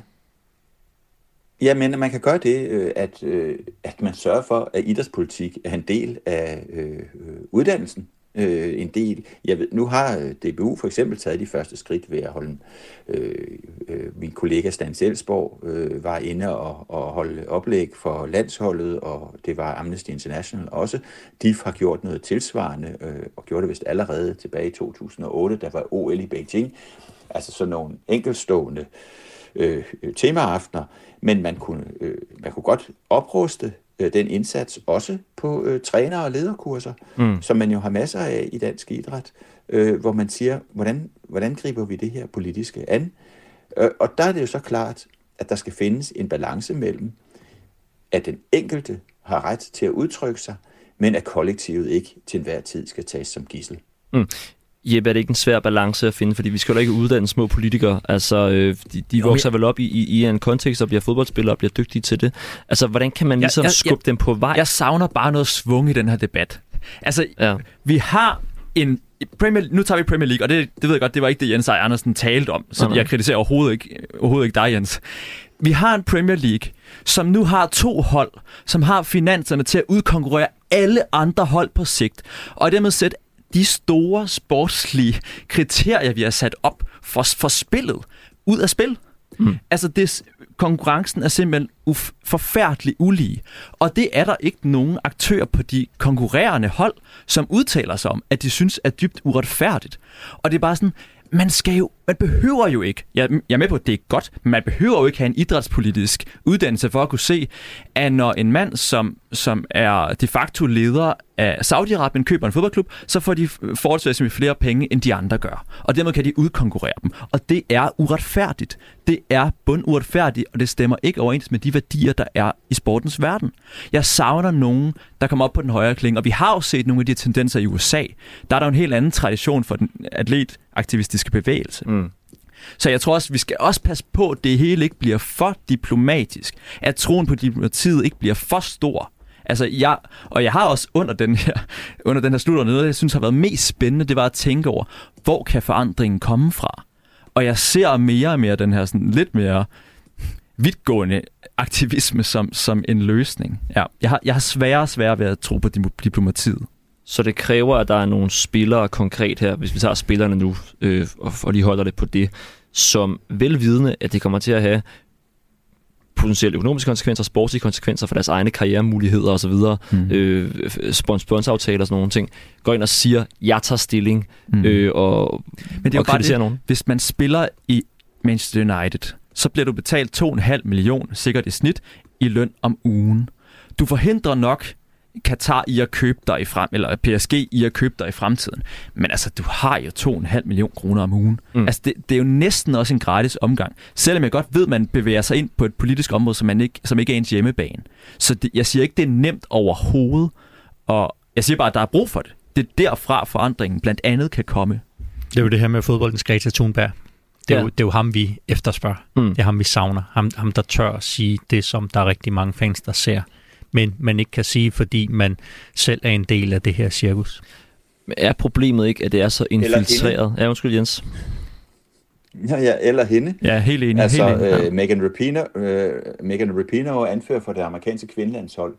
Ja, men man kan gøre det, øh, at, at man sørger for, at idrætspolitik er en del af øh, uddannelsen øh, en del. Jeg ved, nu har øh, DBU for eksempel taget de første skridt ved at holde, øh, øh, min kollega Stan Selsborg øh, var inde og, og holde oplæg for landsholdet, og det var Amnesty International også. De har gjort noget tilsvarende, øh, og gjorde det vist allerede tilbage i 2008, der var OL i Beijing. Altså sådan nogle enkelstående øh, temaaftener, men man kunne, øh, man kunne godt opruste øh, den indsats også på øh, træner- og lederkurser, mm. som man jo har masser af i dansk idræt, øh, hvor man siger, hvordan, hvordan griber vi det her politiske an? Øh, og der er det jo så klart, at der skal findes en balance mellem, at den enkelte har ret til at udtrykke sig, men at kollektivet ikke til enhver tid skal tages som gissel. Mm. Jeppe, er det ikke en svær balance at finde? Fordi vi skal jo ikke uddanne små politikere. Altså, øh, de, de jo, vokser men... vel op i, i, i en kontekst og bliver fodboldspillere og bliver dygtige til det. Altså, hvordan kan man ligesom jeg, jeg, skubbe jeg, dem på vej? Jeg savner bare noget svung i den her debat. Altså, ja. vi har en Premier, nu tager vi Premier League, og det, det ved jeg godt, det var ikke det, Jens Ej Andersen talte om, så jeg kritiserer overhovedet ikke, overhovedet ikke dig, Jens. Vi har en Premier League, som nu har to hold, som har finanserne til at udkonkurrere alle andre hold på sigt, og dermed sætte de store sportslige kriterier, vi har sat op for, for spillet, ud af spil. Mm. Altså, det, konkurrencen er simpelthen uf, forfærdelig ulige. Og det er der ikke nogen aktør på de konkurrerende hold, som udtaler sig om, at de synes er dybt uretfærdigt. Og det er bare sådan, man skal jo, man behøver jo ikke, jeg, jeg er med på, at det er godt, men man behøver jo ikke have en idrætspolitisk uddannelse for at kunne se, at når en mand, som, som er de facto leder af Saudi-Arabien, køber en fodboldklub, så får de forholdsvis flere penge, end de andre gør. Og dermed kan de udkonkurrere dem. Og det er uretfærdigt. Det er bunduretfærdigt, og det stemmer ikke overens med de værdier, der er i sportens verden. Jeg savner nogen, der kommer op på den højre klinge, og vi har jo set nogle af de tendenser i USA. Der er der en helt anden tradition for den atletaktivistiske bevægelse. Mm. Så jeg tror også, vi skal også passe på, at det hele ikke bliver for diplomatisk. At troen på diplomatiet ikke bliver for stor. Altså, jeg, og jeg har også under den her, under den her slutter noget, jeg synes har været mest spændende, det var at tænke over, hvor kan forandringen komme fra? Og jeg ser mere og mere den her sådan lidt mere vidtgående aktivisme som, som en løsning. Ja, jeg har, jeg har sværere og sværere ved at tro på diplomatiet. Så det kræver, at der er nogle spillere konkret her, hvis vi tager spillerne nu, øh, og, og de holder det på det, som velvidende, at det kommer til at have potentielle økonomiske konsekvenser, sportslige konsekvenser for deres egne karrieremuligheder osv., mm. øh, sponsoraftaler og sådan nogle ting, går ind og siger, jeg tager stilling mm. øh, og, Men det er og bare det, nogen. Hvis man spiller i Manchester United, så bliver du betalt 2,5 millioner, sikkert i snit, i løn om ugen. Du forhindrer nok Katar i at købe dig i frem, eller PSG i at købe dig i fremtiden. Men altså, du har jo 2,5 millioner kroner om ugen. Mm. Altså, det, det, er jo næsten også en gratis omgang. Selvom jeg godt ved, at man bevæger sig ind på et politisk område, som, man ikke, som ikke er ens hjemmebane. Så det, jeg siger ikke, det er nemt overhovedet. Og jeg siger bare, at der er brug for det. Det er derfra forandringen blandt andet kan komme. Det er jo det her med fodboldens Greta Thunberg. Det er, ja. jo, det er jo ham, vi efterspørger. Mm. Det er ham, vi savner. Ham, ham, der tør at sige det, som der er rigtig mange fans, der ser. Men man ikke kan sige, fordi man selv er en del af det her cirkus. Men er problemet ikke, at det er så infiltreret? Ja, undskyld Jens. Ja, ja, eller hende. Ja, helt enig. Altså, helt enig. Øh, Megan Rapinoe, øh, Megan Rapinoe, anfører for det amerikanske kvindelandshold,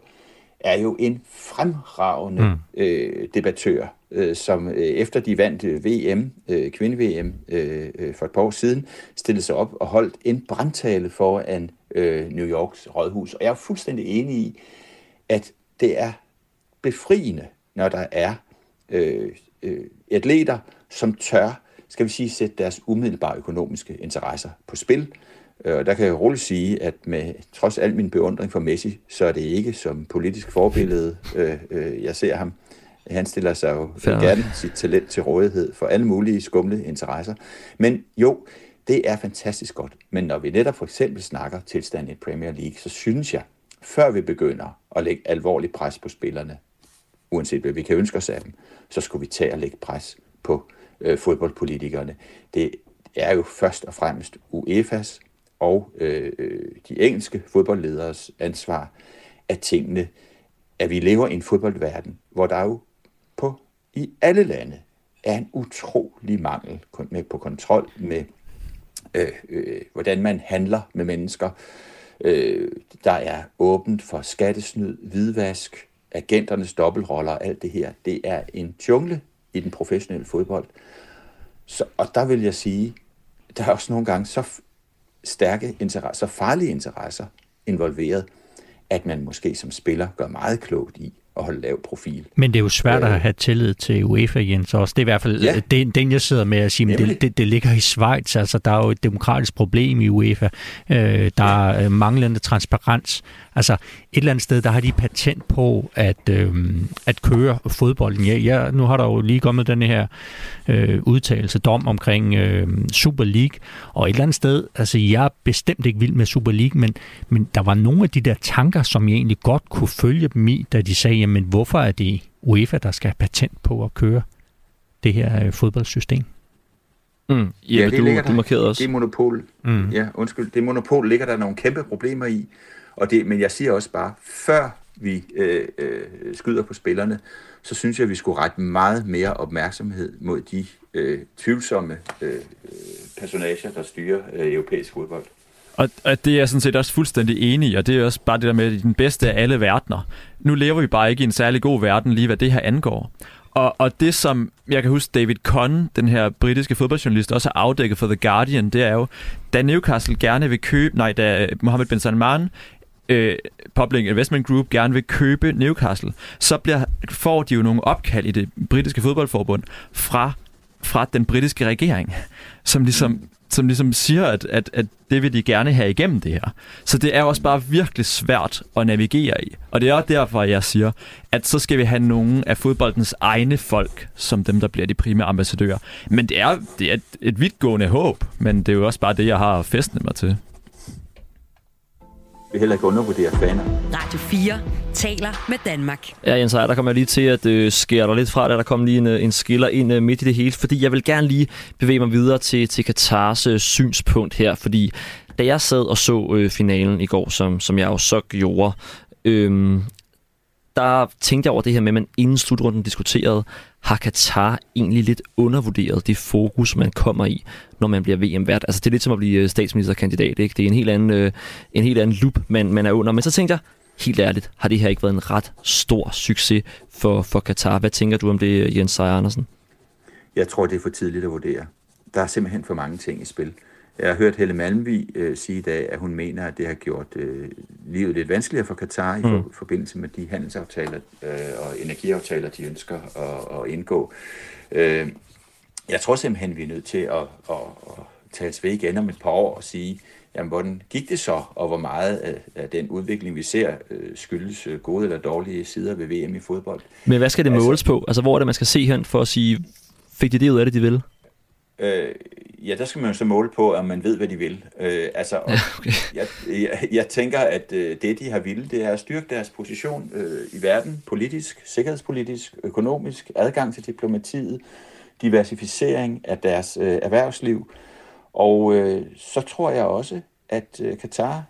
er jo en fremragende mm. øh, debattør, øh, som øh, efter de vandt øh, VM, øh, kvinde-VM øh, øh, for et par år siden, stillede sig op og holdt en brandtale foran øh, New Yorks rådhus. Og jeg er fuldstændig enig i, at det er befriende, når der er øh, øh, atleter, som tør, skal vi sige, sætte deres umiddelbare økonomiske interesser på spil, Øh, og der kan jeg roligt sige, at med trods al min beundring for Messi, så er det ikke som politisk forbillede, øh, øh, jeg ser ham. Han stiller sig jo Færdig. gerne sit talent til rådighed for alle mulige skumle interesser. Men jo, det er fantastisk godt. Men når vi netop for eksempel snakker tilstand i Premier League, så synes jeg, før vi begynder at lægge alvorlig pres på spillerne, uanset hvad vi kan ønske os af dem, så skulle vi tage og lægge pres på øh, fodboldpolitikerne. Det er jo først og fremmest UEFA's og øh, de engelske fodboldlederes ansvar, at tingene, at vi lever i en fodboldverden, hvor der jo på i alle lande er en utrolig mangel med, på kontrol med, øh, øh, hvordan man handler med mennesker. Øh, der er åbent for skattesnyd, hvidvask, agenternes dobbeltroller og alt det her. Det er en jungle i den professionelle fodbold. Så, og der vil jeg sige, der er også nogle gange så stærke interesser, farlige interesser involveret, at man måske som spiller gør meget klogt i at holde lav profil. Men det er jo svært øh, at have tillid til UEFA, Jens, også. Det er i hvert fald ja. det, den, jeg sidder med at sige, men det, det, det ligger i Schweiz. Altså, der er jo et demokratisk problem i UEFA. Øh, der er manglende transparens. Altså, et eller andet sted, der har de patent på at, øh, at køre fodbolden. Ja, ja, nu har der jo lige kommet den her øh, udtalelse, dom omkring øh, Super League, og et eller andet sted, altså jeg er bestemt ikke vild med Super League, men, men der var nogle af de der tanker, som jeg egentlig godt kunne følge dem i, da de sagde, jamen hvorfor er det UEFA, der skal have patent på at køre det her øh, fodboldsystem? Mm. Ja, ja det du, du markerede også. Det monopol, mm. ja, undskyld, det monopol ligger der nogle kæmpe problemer i. Og det, men jeg siger også bare, før vi øh, øh, skyder på spillerne, så synes jeg, at vi skulle rette meget mere opmærksomhed mod de øh, tvivlsomme øh, personager, der styrer øh, europæisk fodbold. Og, og det er jeg sådan set også fuldstændig enig i, og det er også bare det der med den bedste af alle verdener. Nu lever vi bare ikke i en særlig god verden, lige hvad det her angår. Og, og det, som jeg kan huske David Conn, den her britiske fodboldjournalist, også har afdækket for The Guardian, det er jo, da Newcastle gerne vil købe, nej, da Mohammed bin Salman øh, Public Investment Group gerne vil købe Newcastle, så bliver, får de jo nogle opkald i det britiske fodboldforbund fra, fra den britiske regering, som ligesom, som ligesom siger, at, at, at det vil de gerne have igennem det her. Så det er også bare virkelig svært at navigere i. Og det er også derfor, jeg siger, at så skal vi have nogle af fodboldens egne folk, som dem, der bliver de primære ambassadører. Men det er, det er et, et vidtgående håb, men det er jo også bare det, jeg har festet mig til vil heller ikke undervurdere faner. Radio 4 taler med Danmark. Ja, Jens Ejr, der kommer jeg lige til at øh, skære dig lidt fra, da der kom lige en, øh, en skiller ind øh, midt i det hele, fordi jeg vil gerne lige bevæge mig videre til, til Katars øh, synspunkt her, fordi da jeg sad og så øh, finalen i går, som, som jeg jo så gjorde, øh, der tænkte jeg over det her med, at man inden slutrunden diskuterede, har Katar egentlig lidt undervurderet det fokus, man kommer i, når man bliver VM-vært. Altså det er lidt som at blive øh, statsministerkandidat, ikke? Det er en helt anden, øh, en helt anden loop, man, man er under. Men så tænkte jeg, helt ærligt, har det her ikke været en ret stor succes for, for Katar? Hvad tænker du om det, Jens Seier Andersen? Jeg tror, det er for tidligt at vurdere. Der er simpelthen for mange ting i spil. Jeg har hørt Helle Malmvig øh, sige i dag, at hun mener, at det har gjort øh, livet lidt vanskeligere for Katar i for, mm. forbindelse med de handelsaftaler øh, og energiaftaler, de ønsker at, at indgå. Øh, jeg tror simpelthen, vi er nødt til at, at, at tales ved igen om et par år og sige, jamen, hvordan gik det så, og hvor meget af, af den udvikling, vi ser, øh, skyldes øh, gode eller dårlige sider ved VM i fodbold. Men hvad skal det måles altså, på? Altså, hvor er det, man skal se hen for at sige, fik de det ud af det, de vil? Øh, ja, der skal man jo så måle på, om man ved, hvad de vil. Øh, altså, ja, okay. jeg, jeg, jeg tænker, at øh, det, de har ville, det er at styrke deres position øh, i verden, politisk, sikkerhedspolitisk, økonomisk, adgang til diplomatiet, diversificering af deres øh, erhvervsliv. Og øh, så tror jeg også, at øh, Katar,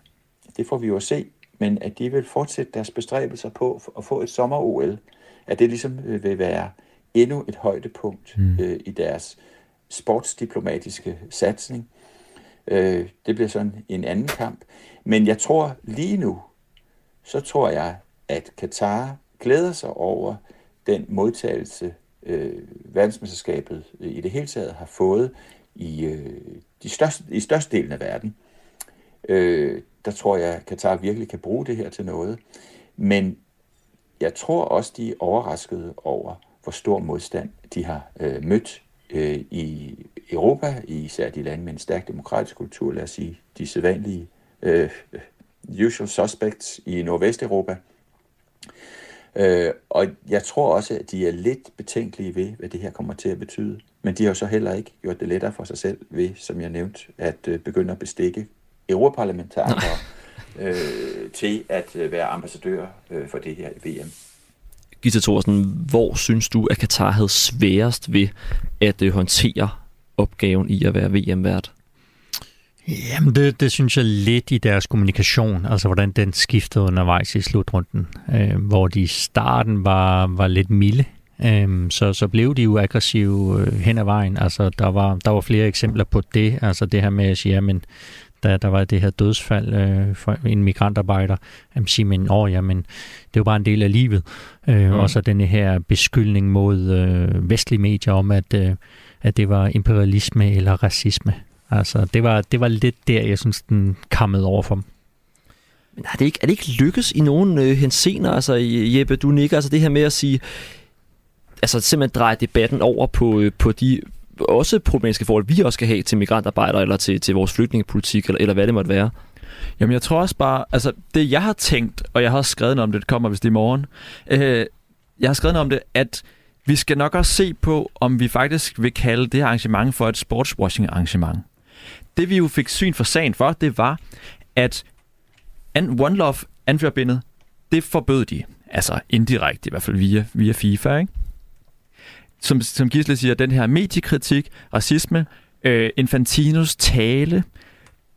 det får vi jo at se, men at de vil fortsætte deres bestræbelser på at få et sommer-OL, at det ligesom øh, vil være endnu et højdepunkt mm. øh, i deres sportsdiplomatiske satsning. Øh, det bliver sådan en anden kamp. Men jeg tror lige nu, så tror jeg, at Katar glæder sig over den modtagelse, øh, verdensmesterskabet øh, i det hele taget har fået i, øh, de største, i størstedelen af verden. Øh, der tror jeg, at Katar virkelig kan bruge det her til noget. Men jeg tror også, de er overrasket over, hvor stor modstand de har øh, mødt øh, i Europa, især de lande med en stærk demokratisk kultur, lad os sige de sædvanlige øh, usual suspects i Nordvesteuropa. Øh, og jeg tror også, at de er lidt betænkelige ved, hvad det her kommer til at betyde. Men de har jo så heller ikke gjort det lettere for sig selv ved, som jeg nævnte, at øh, begynde at bestikke europaparlamentarikere øh, til at øh, være ambassadør øh, for det her VM. Gita Thorsen, hvor synes du, at Katar havde sværest ved at øh, håndtere opgaven i at være VM-vært? Jamen, det, det synes jeg lidt i deres kommunikation, altså hvordan den skiftede undervejs i slutrunden, øh, hvor de i starten var, var lidt milde, øh, så, så blev de jo aggressive øh, hen ad vejen. Altså, der var, der var flere eksempler på det, altså det her med at sige, men da der var det her dødsfald øh, for en migrantarbejder, at sige, men åh, jamen, det er jo bare en del af livet. Øh, mm. Og så denne her beskyldning mod øh, vestlige medier om, at, øh, at det var imperialisme eller racisme. Altså, det var, det var lidt der, jeg synes, den kammede over for dem. Men er det ikke, er det ikke lykkes i nogen øh, hensener? Altså, Jeppe, du nikker, altså det her med at sige, altså simpelthen dreje debatten over på, øh, på de også problematiske forhold, vi også skal have til migrantarbejdere, eller til, til vores flygtningepolitik, eller, eller hvad det måtte være. Jamen, jeg tror også bare, altså det jeg har tænkt, og jeg har også skrevet om det, det kommer hvis det i morgen, øh, jeg har skrevet om det, at vi skal nok også se på, om vi faktisk vil kalde det her arrangement for et sportswashing arrangement. Det vi jo fik syn for sagen for, det var, at One Love anførbindet, det forbød de. Altså indirekte, i hvert fald via, via FIFA, ikke? Som, som Gisle siger, den her mediekritik, racisme, øh, Infantinos tale,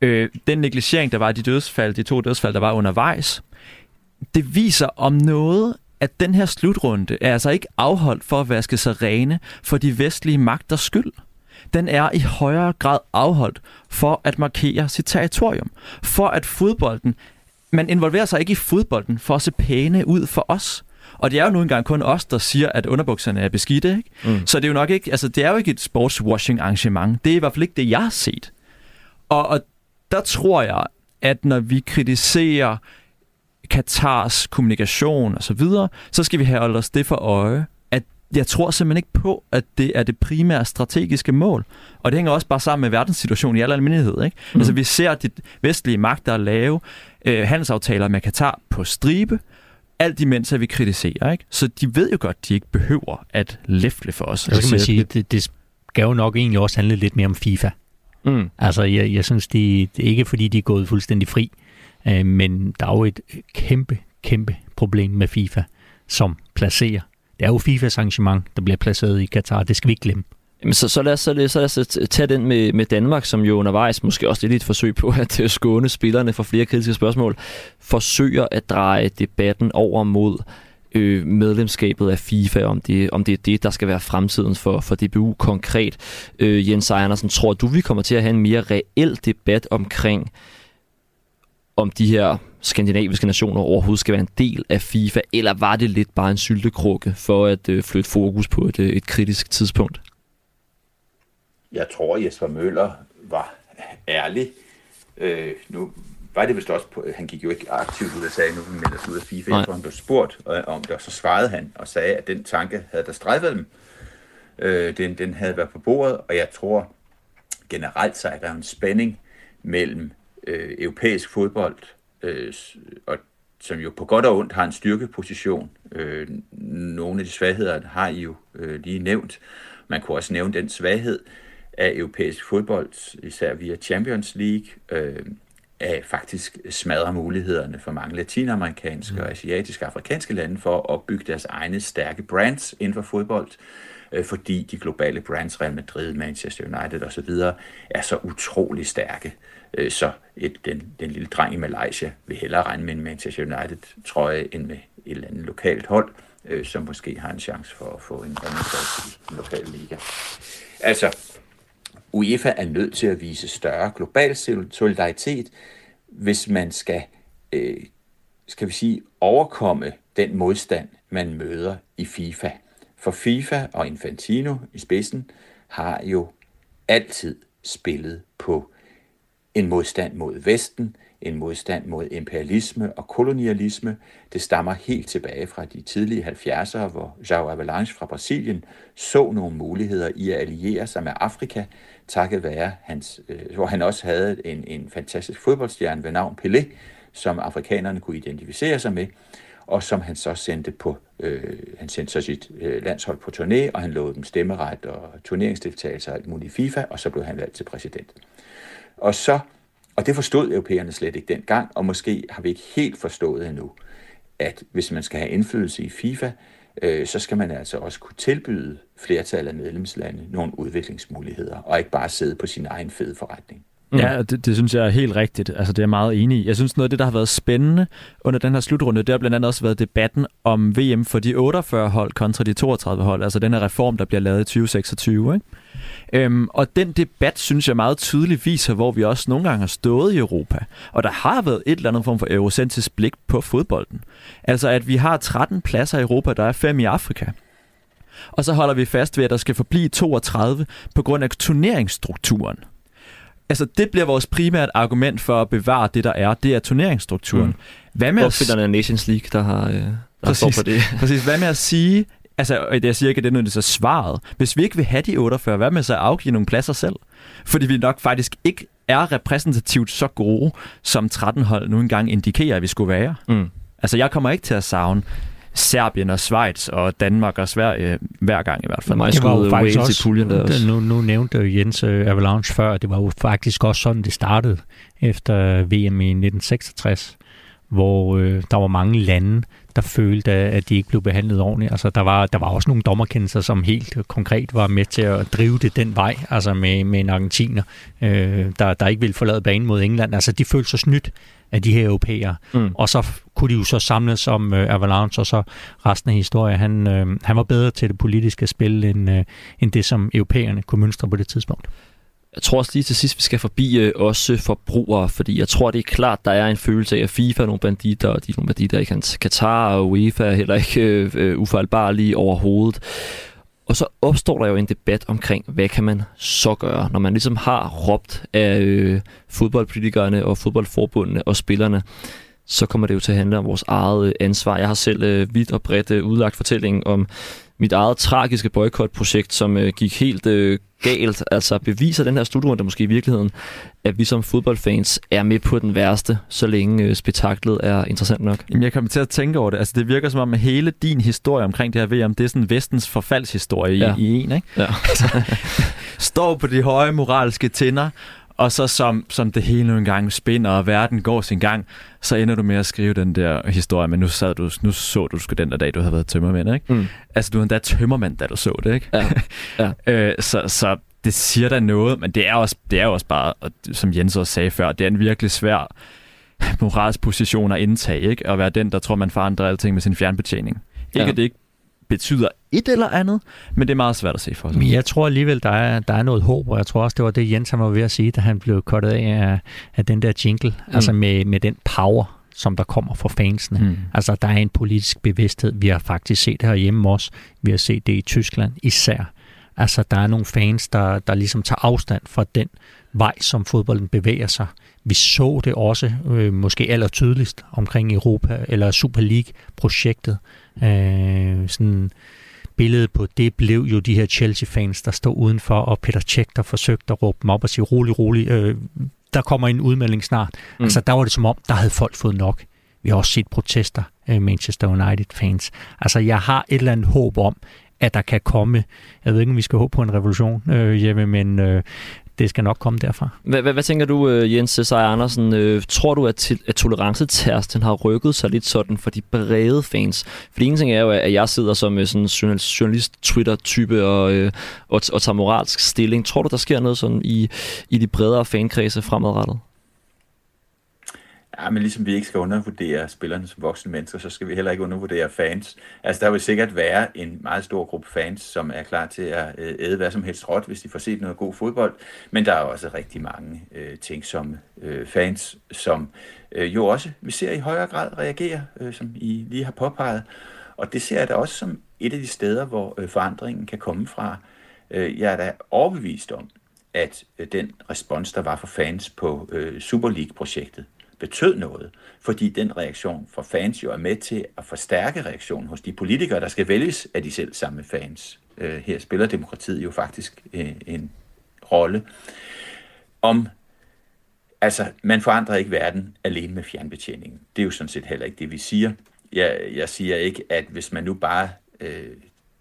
øh, den negligering, der var de dødsfald, de to dødsfald, der var undervejs, det viser om noget, at den her slutrunde er altså ikke afholdt for at vaske sig rene for de vestlige magters skyld. Den er i højere grad afholdt for at markere sit territorium. For at fodbolden, man involverer sig ikke i fodbolden for at se pæne ud for os. Og det er jo nu engang kun os, der siger, at underbukserne er beskidte. Ikke? Mm. Så det er jo nok ikke, altså det er jo ikke et sportswashing arrangement. Det er i hvert fald ikke det, jeg har set. Og, og der tror jeg, at når vi kritiserer Katars kommunikation og så videre, så skal vi have os det for øje, at jeg tror simpelthen ikke på, at det er det primære strategiske mål. Og det hænger også bare sammen med verdenssituationen i al almindelighed. Ikke? Mm. Altså vi ser de vestlige magter lave øh, handelsaftaler med Katar på stribe, alt imens at vi kritiserer. Ikke? Så de ved jo godt, de ikke behøver at læfle for os. Så kan man sige, det, det skal jo nok egentlig også handle lidt mere om FIFA. Mm. Altså, jeg, jeg synes, er ikke fordi, de er gået fuldstændig fri, øh, men der er jo et kæmpe, kæmpe problem med FIFA, som placerer. Det er jo FIFAs arrangement, der bliver placeret i Katar. Det skal vi ikke glemme. Jamen, så, så, lad os, så, lad os, så lad os tage den med, med Danmark, som jo undervejs, måske også lidt et forsøg på at øh, skåne spillerne for flere kritiske spørgsmål, forsøger at dreje debatten over mod øh, medlemskabet af FIFA, om det, om det er det, der skal være fremtiden for, for DBU konkret. Øh, Jens Ejernersen, tror du, vi kommer til at have en mere reel debat omkring, om de her skandinaviske nationer overhovedet skal være en del af FIFA, eller var det lidt bare en syltekrukke for at øh, flytte fokus på et, øh, et kritisk tidspunkt? Jeg tror, Jesper Møller var ærlig. Øh, nu var det vist også på, han gik jo ikke aktivt ud og sagde, nu melder os ud af FIFA. Jeg tror, han blev spurgt øh, om det, og så svarede han og sagde, at den tanke havde der strejfet dem. Øh, den, den havde været på bordet, og jeg tror, generelt så er der en spænding mellem øh, europæisk fodbold, øh, og, som jo på godt og ondt har en styrkeposition. Øh, nogle af de svagheder har I jo øh, lige nævnt. Man kunne også nævne den svaghed af europæisk fodbold, især via Champions League, øh, af faktisk smadre mulighederne for mange latinamerikanske mm. og asiatiske og afrikanske lande for at opbygge deres egne stærke brands inden for fodbold, øh, fordi de globale brands, Real Madrid, Manchester United osv., er så utrolig stærke. Øh, så et, den, den lille dreng i Malaysia vil hellere regne med en Manchester United-trøje end med et eller andet lokalt hold, øh, som måske har en chance for at få en anden plads i den lokale liga. Altså, UEFA er nødt til at vise større global solidaritet, hvis man skal, øh, skal vi sige, overkomme den modstand, man møder i FIFA. For FIFA og Infantino i spidsen har jo altid spillet på en modstand mod Vesten, en modstand mod imperialisme og kolonialisme. Det stammer helt tilbage fra de tidlige 70'ere, hvor João Avalanche fra Brasilien så nogle muligheder i at alliere sig med Afrika, takket være hans, øh, hvor han også havde en, en fantastisk fodboldstjerne ved navn Pelé, som afrikanerne kunne identificere sig med, og som han så sendte på, øh, han sendte så sit øh, landshold på turné, og han lovede dem stemmeret og turneringsdeltagelse og alt muligt i FIFA, og så blev han valgt til præsident. Og så, og det forstod europæerne slet ikke dengang, og måske har vi ikke helt forstået endnu, at hvis man skal have indflydelse i FIFA, øh, så skal man altså også kunne tilbyde flertallet af medlemslande nogle udviklingsmuligheder, og ikke bare sidde på sin egen fede forretning. Mm. Ja, det, det synes jeg er helt rigtigt. Altså, det er jeg meget enig i. Jeg synes, noget af det, der har været spændende under den her slutrunde, det har blandt andet også været debatten om VM for de 48 hold kontra de 32 hold. Altså den her reform, der bliver lavet i 2026. Ikke? Øhm, og den debat, synes jeg meget tydeligt viser, hvor vi også nogle gange har stået i Europa. Og der har været et eller andet form for eurocentrisk blik på fodbolden. Altså, at vi har 13 pladser i Europa, der er fem i Afrika. Og så holder vi fast ved, at der skal forblive 32 på grund af turneringsstrukturen. Altså, det bliver vores primært argument for at bevare det, der er. Det er turneringsstrukturen. Mm. Hvad med Opfinderne af Nations League, der har... Øh, der præcis, for det. præcis. Hvad med at sige, altså, jeg siger ikke, at det er noget, så svaret. Hvis vi ikke vil have de 48, hvad med så at afgive nogle pladser selv? Fordi vi nok faktisk ikke er repræsentativt så gode, som 13 hold nu engang indikerer, at vi skulle være. Mm. Altså, jeg kommer ikke til at savne Serbien og Schweiz og Danmark og Sverige hver gang i hvert fald. Det var jo faktisk også, i puljen der også. Nu, nu nævnte Jens uh, Avalanche før, det var jo faktisk også sådan, det startede efter VM i 1966, hvor øh, der var mange lande, der følte, at de ikke blev behandlet ordentligt. Altså, der var, der var også nogle dommerkendelser, som helt konkret var med til at drive det den vej, altså med, med en argentiner, øh, der, der ikke ville forlade banen mod England. Altså, de følte sig snydt af de her europæere. Mm. Og så kunne de jo så samles om øh, Avalanche, og så resten af historien. Han, øh, han var bedre til det politiske spil, end, øh, end det, som europæerne kunne mønstre på det tidspunkt. Jeg tror også lige til sidst, vi skal forbi øh, også forbrugere, fordi jeg tror, det er klart, der er en følelse af, at FIFA er nogle banditter, og de er nogle banditter i Katar, og UEFA er heller ikke øh, øh ufejlbarlige overhovedet. Og så opstår der jo en debat omkring, hvad kan man så gøre, når man ligesom har råbt af øh, fodboldpolitikerne og fodboldforbundene og spillerne, så kommer det jo til at handle om vores eget øh, ansvar. Jeg har selv øh, vidt og bredt øh, udlagt fortællingen om mit eget tragiske boykotprojekt, som øh, gik helt øh, galt. Altså beviser den her slutrunde måske i virkeligheden, at vi som fodboldfans er med på den værste, så længe øh, spektaklet er interessant nok. Jamen, jeg kommer til at tænke over det. Altså, det virker som om, at hele din historie omkring det her VM, det er sådan vestens forfaldshistorie ja. i, i en, ikke? Ja. står på de høje moralske tænder, og så som, som det hele nu engang spinder, og verden går sin gang, så ender du med at skrive den der historie, men nu, sad du, nu så du sgu den der dag, du havde været tømmermænd, ikke? Mm. Altså, du var endda tømmermand, da du så det, ikke? Ja. ja. øh, så, så det siger da noget, men det er, også, det er også bare, som Jens også sagde før, det er en virkelig svær moralsk position at indtage, ikke? At være den, der tror, man forandrer alting med sin fjernbetjening. Ikke, ja. at det ikke betyder et eller andet, men det er meget svært at se for sig. Men jeg tror alligevel, der er, der er noget håb, og jeg tror også, det var det, Jens han var ved at sige, da han blev kottet af, af den der jingle, mm. altså med, med den power, som der kommer fra fansene. Mm. Altså, der er en politisk bevidsthed. Vi har faktisk set det her hjemme også. Vi har set det i Tyskland især. Altså, der er nogle fans, der, der ligesom tager afstand fra den vej, som fodbolden bevæger sig. Vi så det også øh, måske aller tydeligst omkring Europa eller Super League-projektet. Øh, sådan billedet på det blev jo de her Chelsea-fans, der stod udenfor, og Peter Cech, der forsøgte at råbe dem op og sige, rolig, rolig, øh, der kommer en udmelding snart. Mm. Altså, der var det som om, der havde folk fået nok. Vi har også set protester af Manchester United-fans. Altså, jeg har et eller andet håb om, at der kan komme, jeg ved ikke, om vi skal håbe på en revolution, øh, Jeppe, men øh, det skal nok komme derfra. Hvad, hvad, hvad tænker du, øh, Jens øh, Seier Andersen? Øh, tror du, at, at tolerancetærsten har rykket sig lidt sådan for de brede fans? For en ting er jo, at jeg sidder som øh, sådan en journalist-Twitter-type og, øh, og, og tager moralsk stilling. Tror du, der sker noget sådan i, i de bredere fankredse fremadrettet? Ja, men ligesom vi ikke skal undervurdere spillerne som voksne mennesker, så skal vi heller ikke undervurdere fans. Altså, der vil sikkert være en meget stor gruppe fans, som er klar til at øh, æde hvad som helst råt, hvis de får set noget god fodbold. Men der er også rigtig mange øh, ting som øh, fans, som øh, jo også, vi ser i højere grad reagerer, øh, som I lige har påpeget. Og det ser jeg da også som et af de steder, hvor øh, forandringen kan komme fra. Øh, jeg er da overbevist om, at øh, den respons, der var for fans på øh, Super League-projektet, betød noget, fordi den reaktion fra fans jo er med til at forstærke reaktionen hos de politikere, der skal vælges af de selv samme fans. Øh, her spiller demokratiet jo faktisk øh, en rolle. Om Altså, man forandrer ikke verden alene med fjernbetjeningen. Det er jo sådan set heller ikke det, vi siger. Jeg, jeg siger ikke, at hvis man nu bare... Øh,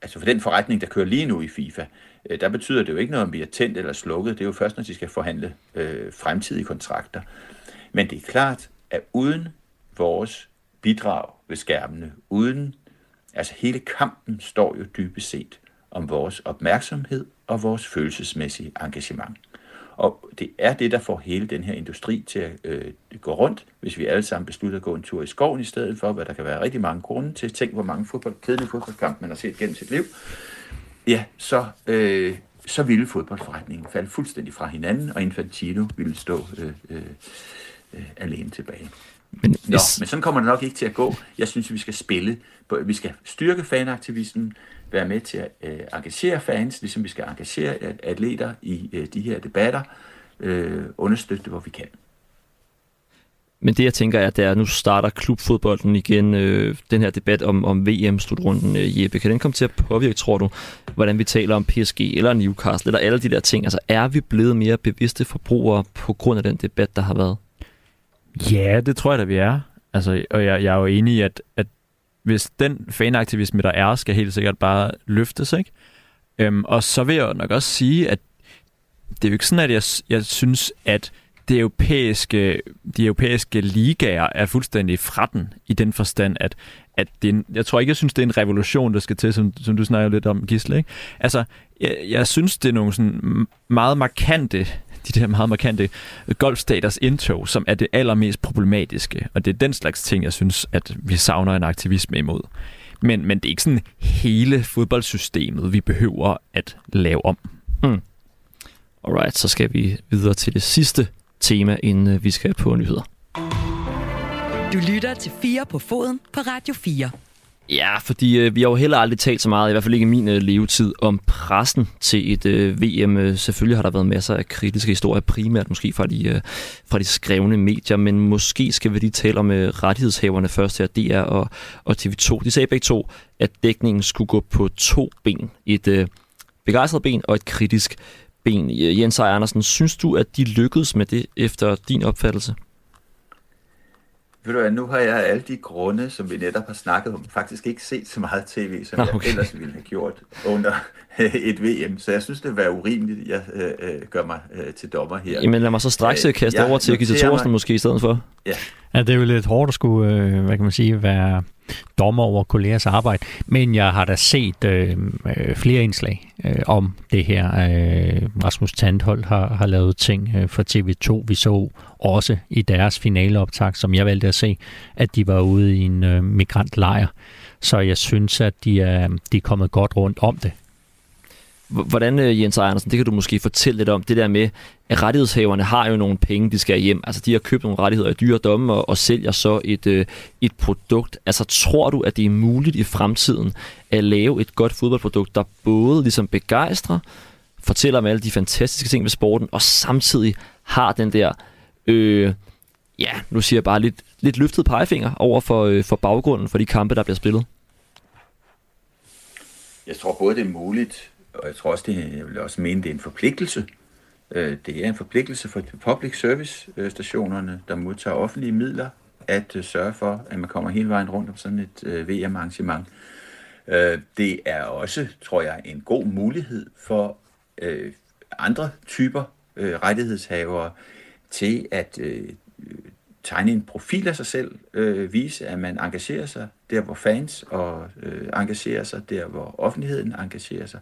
altså for den forretning, der kører lige nu i FIFA, øh, der betyder det jo ikke noget, om vi er tændt eller slukket. Det er jo først, når de skal forhandle øh, fremtidige kontrakter. Men det er klart, at uden vores bidrag ved skærmene, uden, altså hele kampen står jo dybest set om vores opmærksomhed og vores følelsesmæssige engagement. Og det er det, der får hele den her industri til at øh, gå rundt, hvis vi alle sammen beslutter at gå en tur i skoven i stedet for, hvad der kan være rigtig mange grunde til. Tænk, hvor mange fodbold, kedelige fodboldkampe man har set gennem sit liv. Ja, så, øh, så ville fodboldforretningen falde fuldstændig fra hinanden, og Infantino ville stå øh, øh, øh, alene tilbage. Men, Nå, yes. men sådan kommer det nok ikke til at gå. Jeg synes, vi skal spille. På, vi skal styrke fanaktivismen, være med til at øh, engagere fans, ligesom vi skal engagere atleter i øh, de her debatter, øh, understøtte hvor vi kan. Men det, jeg tænker, er, at nu starter klubfodbolden igen. Øh, den her debat om, om VM-slutrunden, øh, Jeppe, kan den komme til at påvirke, tror du, hvordan vi taler om PSG eller Newcastle, eller alle de der ting? Altså, er vi blevet mere bevidste forbrugere på grund af den debat, der har været? Ja, det tror jeg da, vi er. Altså, og jeg, jeg er jo enig i, at, at hvis den fanaktivisme, der er, skal helt sikkert bare løftes, ikke? Øhm, og så vil jeg nok også sige, at det er jo ikke sådan, at jeg, jeg synes, at det europæiske, de europæiske ligaer er fuldstændig fra den, i den forstand, at, at det en, jeg tror ikke, jeg synes, det er en revolution, der skal til, som, som du snakker lidt om, Gisle. Ikke? Altså, jeg, jeg synes, det er nogle sådan meget markante de der meget markante golfstaters indtog, som er det allermest problematiske. Og det er den slags ting, jeg synes, at vi savner en aktivisme imod. Men, men det er ikke sådan hele fodboldsystemet, vi behøver at lave om. Mm. Alright, så skal vi videre til det sidste tema, inden øh, vi skal på nyheder. Du lytter til 4 på foden på Radio 4. Ja, fordi øh, vi har jo heller aldrig talt så meget, i hvert fald ikke i min øh, levetid, om pressen til et øh, VM. Øh, selvfølgelig har der været masser af kritiske historier, primært måske fra de, øh, fra de skrevne medier, men måske skal vi lige tale om øh, rettighedshaverne først her, DR og, og TV2. De sagde begge to, at dækningen skulle gå på to ben. Et øh, begejstret ben og et kritisk ben. Jens Andersen, synes du, at de lykkedes med det efter din opfattelse? Ved du hvad, nu har jeg alle de grunde, som vi netop har snakket om, faktisk ikke set så meget tv, som okay. jeg ellers ville have gjort under et VM. Så jeg synes, det være urimeligt, at jeg øh, øh, gør mig øh, til dommer her. Jamen lad mig så straks øh, kaste over til Gita Thorsten måske i stedet for. Ja ja, det er jo lidt hårdt at skulle, øh, hvad kan man sige, være dommer over kollegers arbejde. Men jeg har da set øh, øh flere indslag øh, om det her. Øh, Rasmus Tandhold har, har lavet ting øh, for TV2. Vi så også i deres finaleoptag, som jeg valgte at se, at de var ude i en øh, migrantlejr. Så jeg synes, at de er, de er kommet godt rundt om det. Hvordan, øh, Jens Ejersen, det kan du måske fortælle lidt om, det der med, at rettighedshaverne har jo nogle penge, de skal hjem. Altså, de har købt nogle rettigheder i dyre domme og, og sælger så et, øh, et produkt. Altså, tror du, at det er muligt i fremtiden at lave et godt fodboldprodukt, der både ligesom begejstrer, fortæller om alle de fantastiske ting ved sporten, og samtidig har den der, øh, ja, nu siger jeg bare lidt, lidt løftet pegefinger over for, øh, for baggrunden for de kampe, der bliver spillet? jeg tror både, det er muligt, og jeg tror også, det, jeg vil også mene, det er en forpligtelse. Øh, det er en forpligtelse for public service øh, stationerne, der modtager offentlige midler, at øh, sørge for, at man kommer hele vejen rundt om sådan et VM-arrangement. Det er også, tror jeg, en god mulighed for andre typer rettighedshavere til at tegne en profil af sig selv, vise, at man engagerer sig der, hvor fans og øh, engagerer sig, der, hvor offentligheden engagerer sig.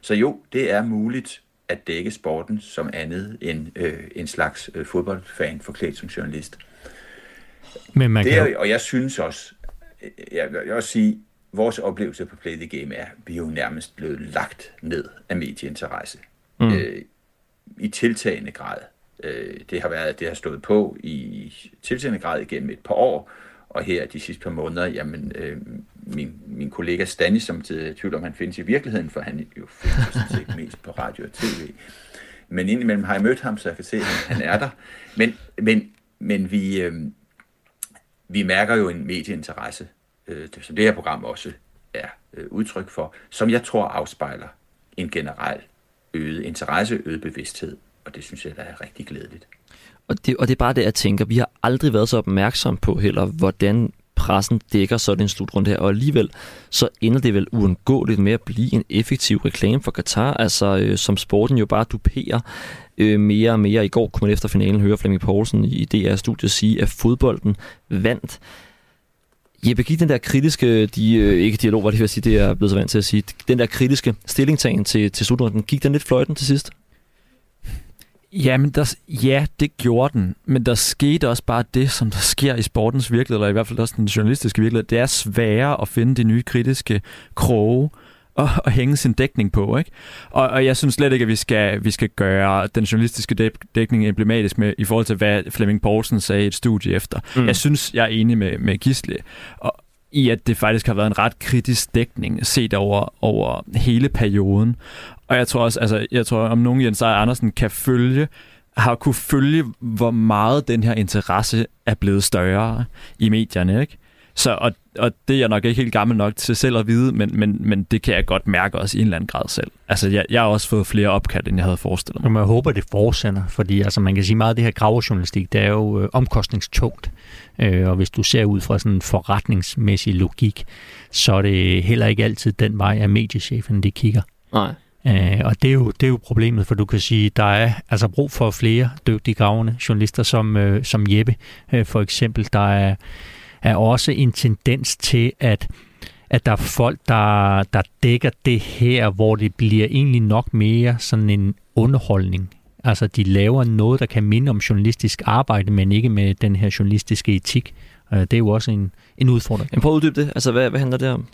Så jo, det er muligt at dække sporten som andet end øh, en slags øh, fodboldfan forklædt som journalist. Men man det kan... er, og jeg synes også, jeg vil også sige, vores oplevelse på Play the Game er, at vi er jo nærmest blevet lagt ned af medieinteresse. Mm. Øh, I tiltagende grad. Øh, det har været, det har stået på i tiltagende grad igennem et par år, og her de sidste par måneder, jamen, øh, min, min kollega Stanis, som til tvivl om han findes i virkeligheden, for han jo findes set mest på radio og tv. Men indimellem har jeg mødt ham, så jeg kan se, at han er der. Men, men, men vi, øh, vi mærker jo en medieinteresse, øh, som det her program også er øh, udtryk for, som jeg tror afspejler en generel øget interesse, øget bevidsthed, og det synes jeg, der er rigtig glædeligt. Og det, og det er bare det, jeg tænker. Vi har aldrig været så opmærksom på heller, hvordan pressen dækker sådan en slutrunde her, og alligevel så ender det vel uundgåeligt med at blive en effektiv reklame for Katar, altså øh, som sporten jo bare duperer øh, mere og mere. I går kunne man efter finalen høre Flemming Poulsen i DR-studiet sige, at fodbolden vandt. Jeppe, giv den der kritiske, de, øh, ikke dialog, hvad det vil sige, det er blevet så vant til at sige, den der kritiske stillingtagen til, til slutrunden, gik den lidt fløjten til sidst? Jamen, der, ja, det gjorde den, men der skete også bare det, som der sker i sportens virkelighed, eller i hvert fald også den journalistiske virkelighed. Det er sværere at finde de nye kritiske kroge og, og hænge sin dækning på. Ikke? Og, og jeg synes slet ikke, at vi skal, vi skal gøre den journalistiske dækning emblematisk med, i forhold til, hvad Flemming Poulsen sagde i et studie efter. Mm. Jeg synes, jeg er enig med, med Gisle, og, i at det faktisk har været en ret kritisk dækning set over, over hele perioden. Og jeg tror også, altså, jeg tror, om nogen Jens Ejer Andersen kan følge, har kunne følge, hvor meget den her interesse er blevet større i medierne, ikke? Så, og, og det er jeg nok ikke helt gammel nok til selv at vide, men, men, men det kan jeg godt mærke også i en eller anden grad selv. Altså, jeg, jeg har også fået flere opkald, end jeg havde forestillet mig. Men jeg håber, det fortsætter, fordi altså, man kan sige meget af det her gravejournalistik, det er jo øh, omkostningstungt. Øh, og hvis du ser ud fra sådan en forretningsmæssig logik, så er det heller ikke altid den vej, at mediechefen de kigger. Nej. Øh, og det er, jo, det er jo problemet, for du kan sige, der er altså brug for flere dygtige gravende journalister som, øh, som Jeppe øh, for eksempel. Der er, er også en tendens til, at at der er folk, der, der dækker det her, hvor det bliver egentlig nok mere sådan en underholdning. Altså, de laver noget, der kan minde om journalistisk arbejde, men ikke med den her journalistiske etik. Øh, det er jo også en, en udfordring. Men prøv at uddybe det. Altså, hvad, hvad handler det om?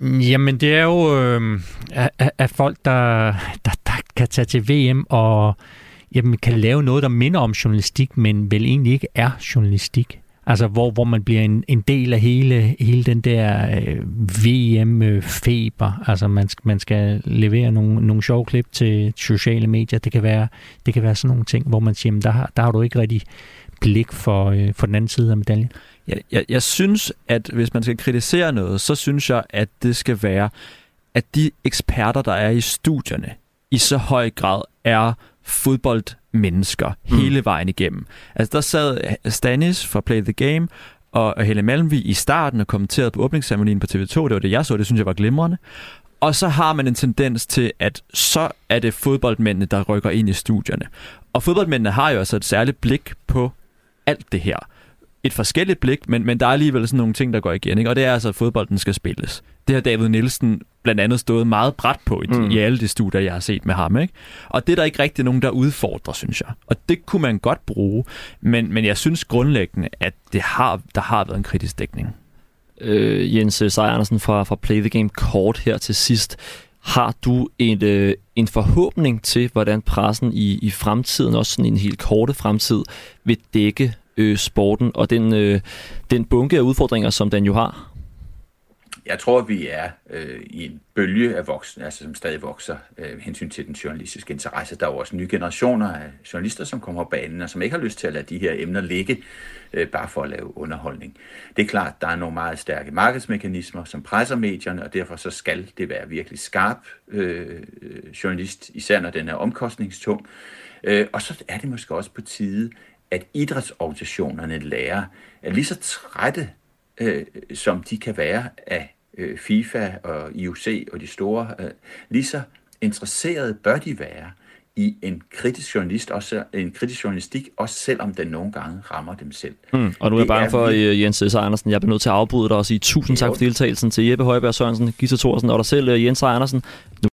Jamen, det er jo øh, at, at folk, der, der, der kan tage til VM og jamen, kan lave noget, der minder om journalistik, men vel egentlig ikke er journalistik. Altså, hvor, hvor man bliver en, en del af hele, hele den der øh, VM-feber. Altså, man, man skal levere nogle, nogle sjove klip til sociale medier. Det kan være, det kan være sådan nogle ting, hvor man siger, jamen, der, har, der har du ikke rigtig blik for, øh, for den anden side af medaljen. Jeg, jeg, jeg synes, at hvis man skal kritisere noget, så synes jeg, at det skal være, at de eksperter, der er i studierne, i så høj grad er fodbold fodboldmennesker mm. hele vejen igennem. Altså der sad Stanis fra Play the Game og Helle Malmvig i starten og kommenterede på åbningsceremonien på TV2. Det var det, jeg så. Det synes jeg var glimrende. Og så har man en tendens til, at så er det fodboldmændene, der rykker ind i studierne. Og fodboldmændene har jo altså et særligt blik på alt det her et forskelligt blik, men, men der er alligevel sådan nogle ting, der går igen. Ikke? Og det er altså, at fodbolden skal spilles. Det har David Nielsen blandt andet stået meget bræt på i, mm. i alle de studier, jeg har set med ham. Ikke? Og det er der ikke rigtig nogen, der udfordrer, synes jeg. Og det kunne man godt bruge, men, men jeg synes grundlæggende, at det har, der har været en kritisk dækning. Øh, Jens Seier Andersen fra, fra Play the Game kort her til sidst. Har du en, øh, en forhåbning til, hvordan pressen i, i fremtiden, også sådan en helt korte fremtid, vil dække øh, sporten og den, øh, den bunke af udfordringer, som den jo har? jeg tror, vi er øh, i en bølge af voksne, altså som stadig vokser øh, hensyn til den journalistiske interesse. Der er jo også nye generationer af journalister, som kommer på banen, og som ikke har lyst til at lade de her emner ligge, øh, bare for at lave underholdning. Det er klart, der er nogle meget stærke markedsmekanismer, som presser medierne, og derfor så skal det være virkelig skarp øh, øh journalist, især når den er omkostningstung. Øh, og så er det måske også på tide, at idrætsorganisationerne lærer, at lige så trætte øh, som de kan være af øh, FIFA og IOC og de store, øh, lige så interesserede bør de være i en kritisk journalist, også en kritisk journalistik, også selvom den nogle gange rammer dem selv. Mm, og nu er jeg bange for, uh, Jens S. Andersen, jeg bliver nødt til at afbryde dig og sige tusind tak for deltagelsen til Jeppe Højberg Sørensen, Gita Thorsen og dig selv, Jens Andersen.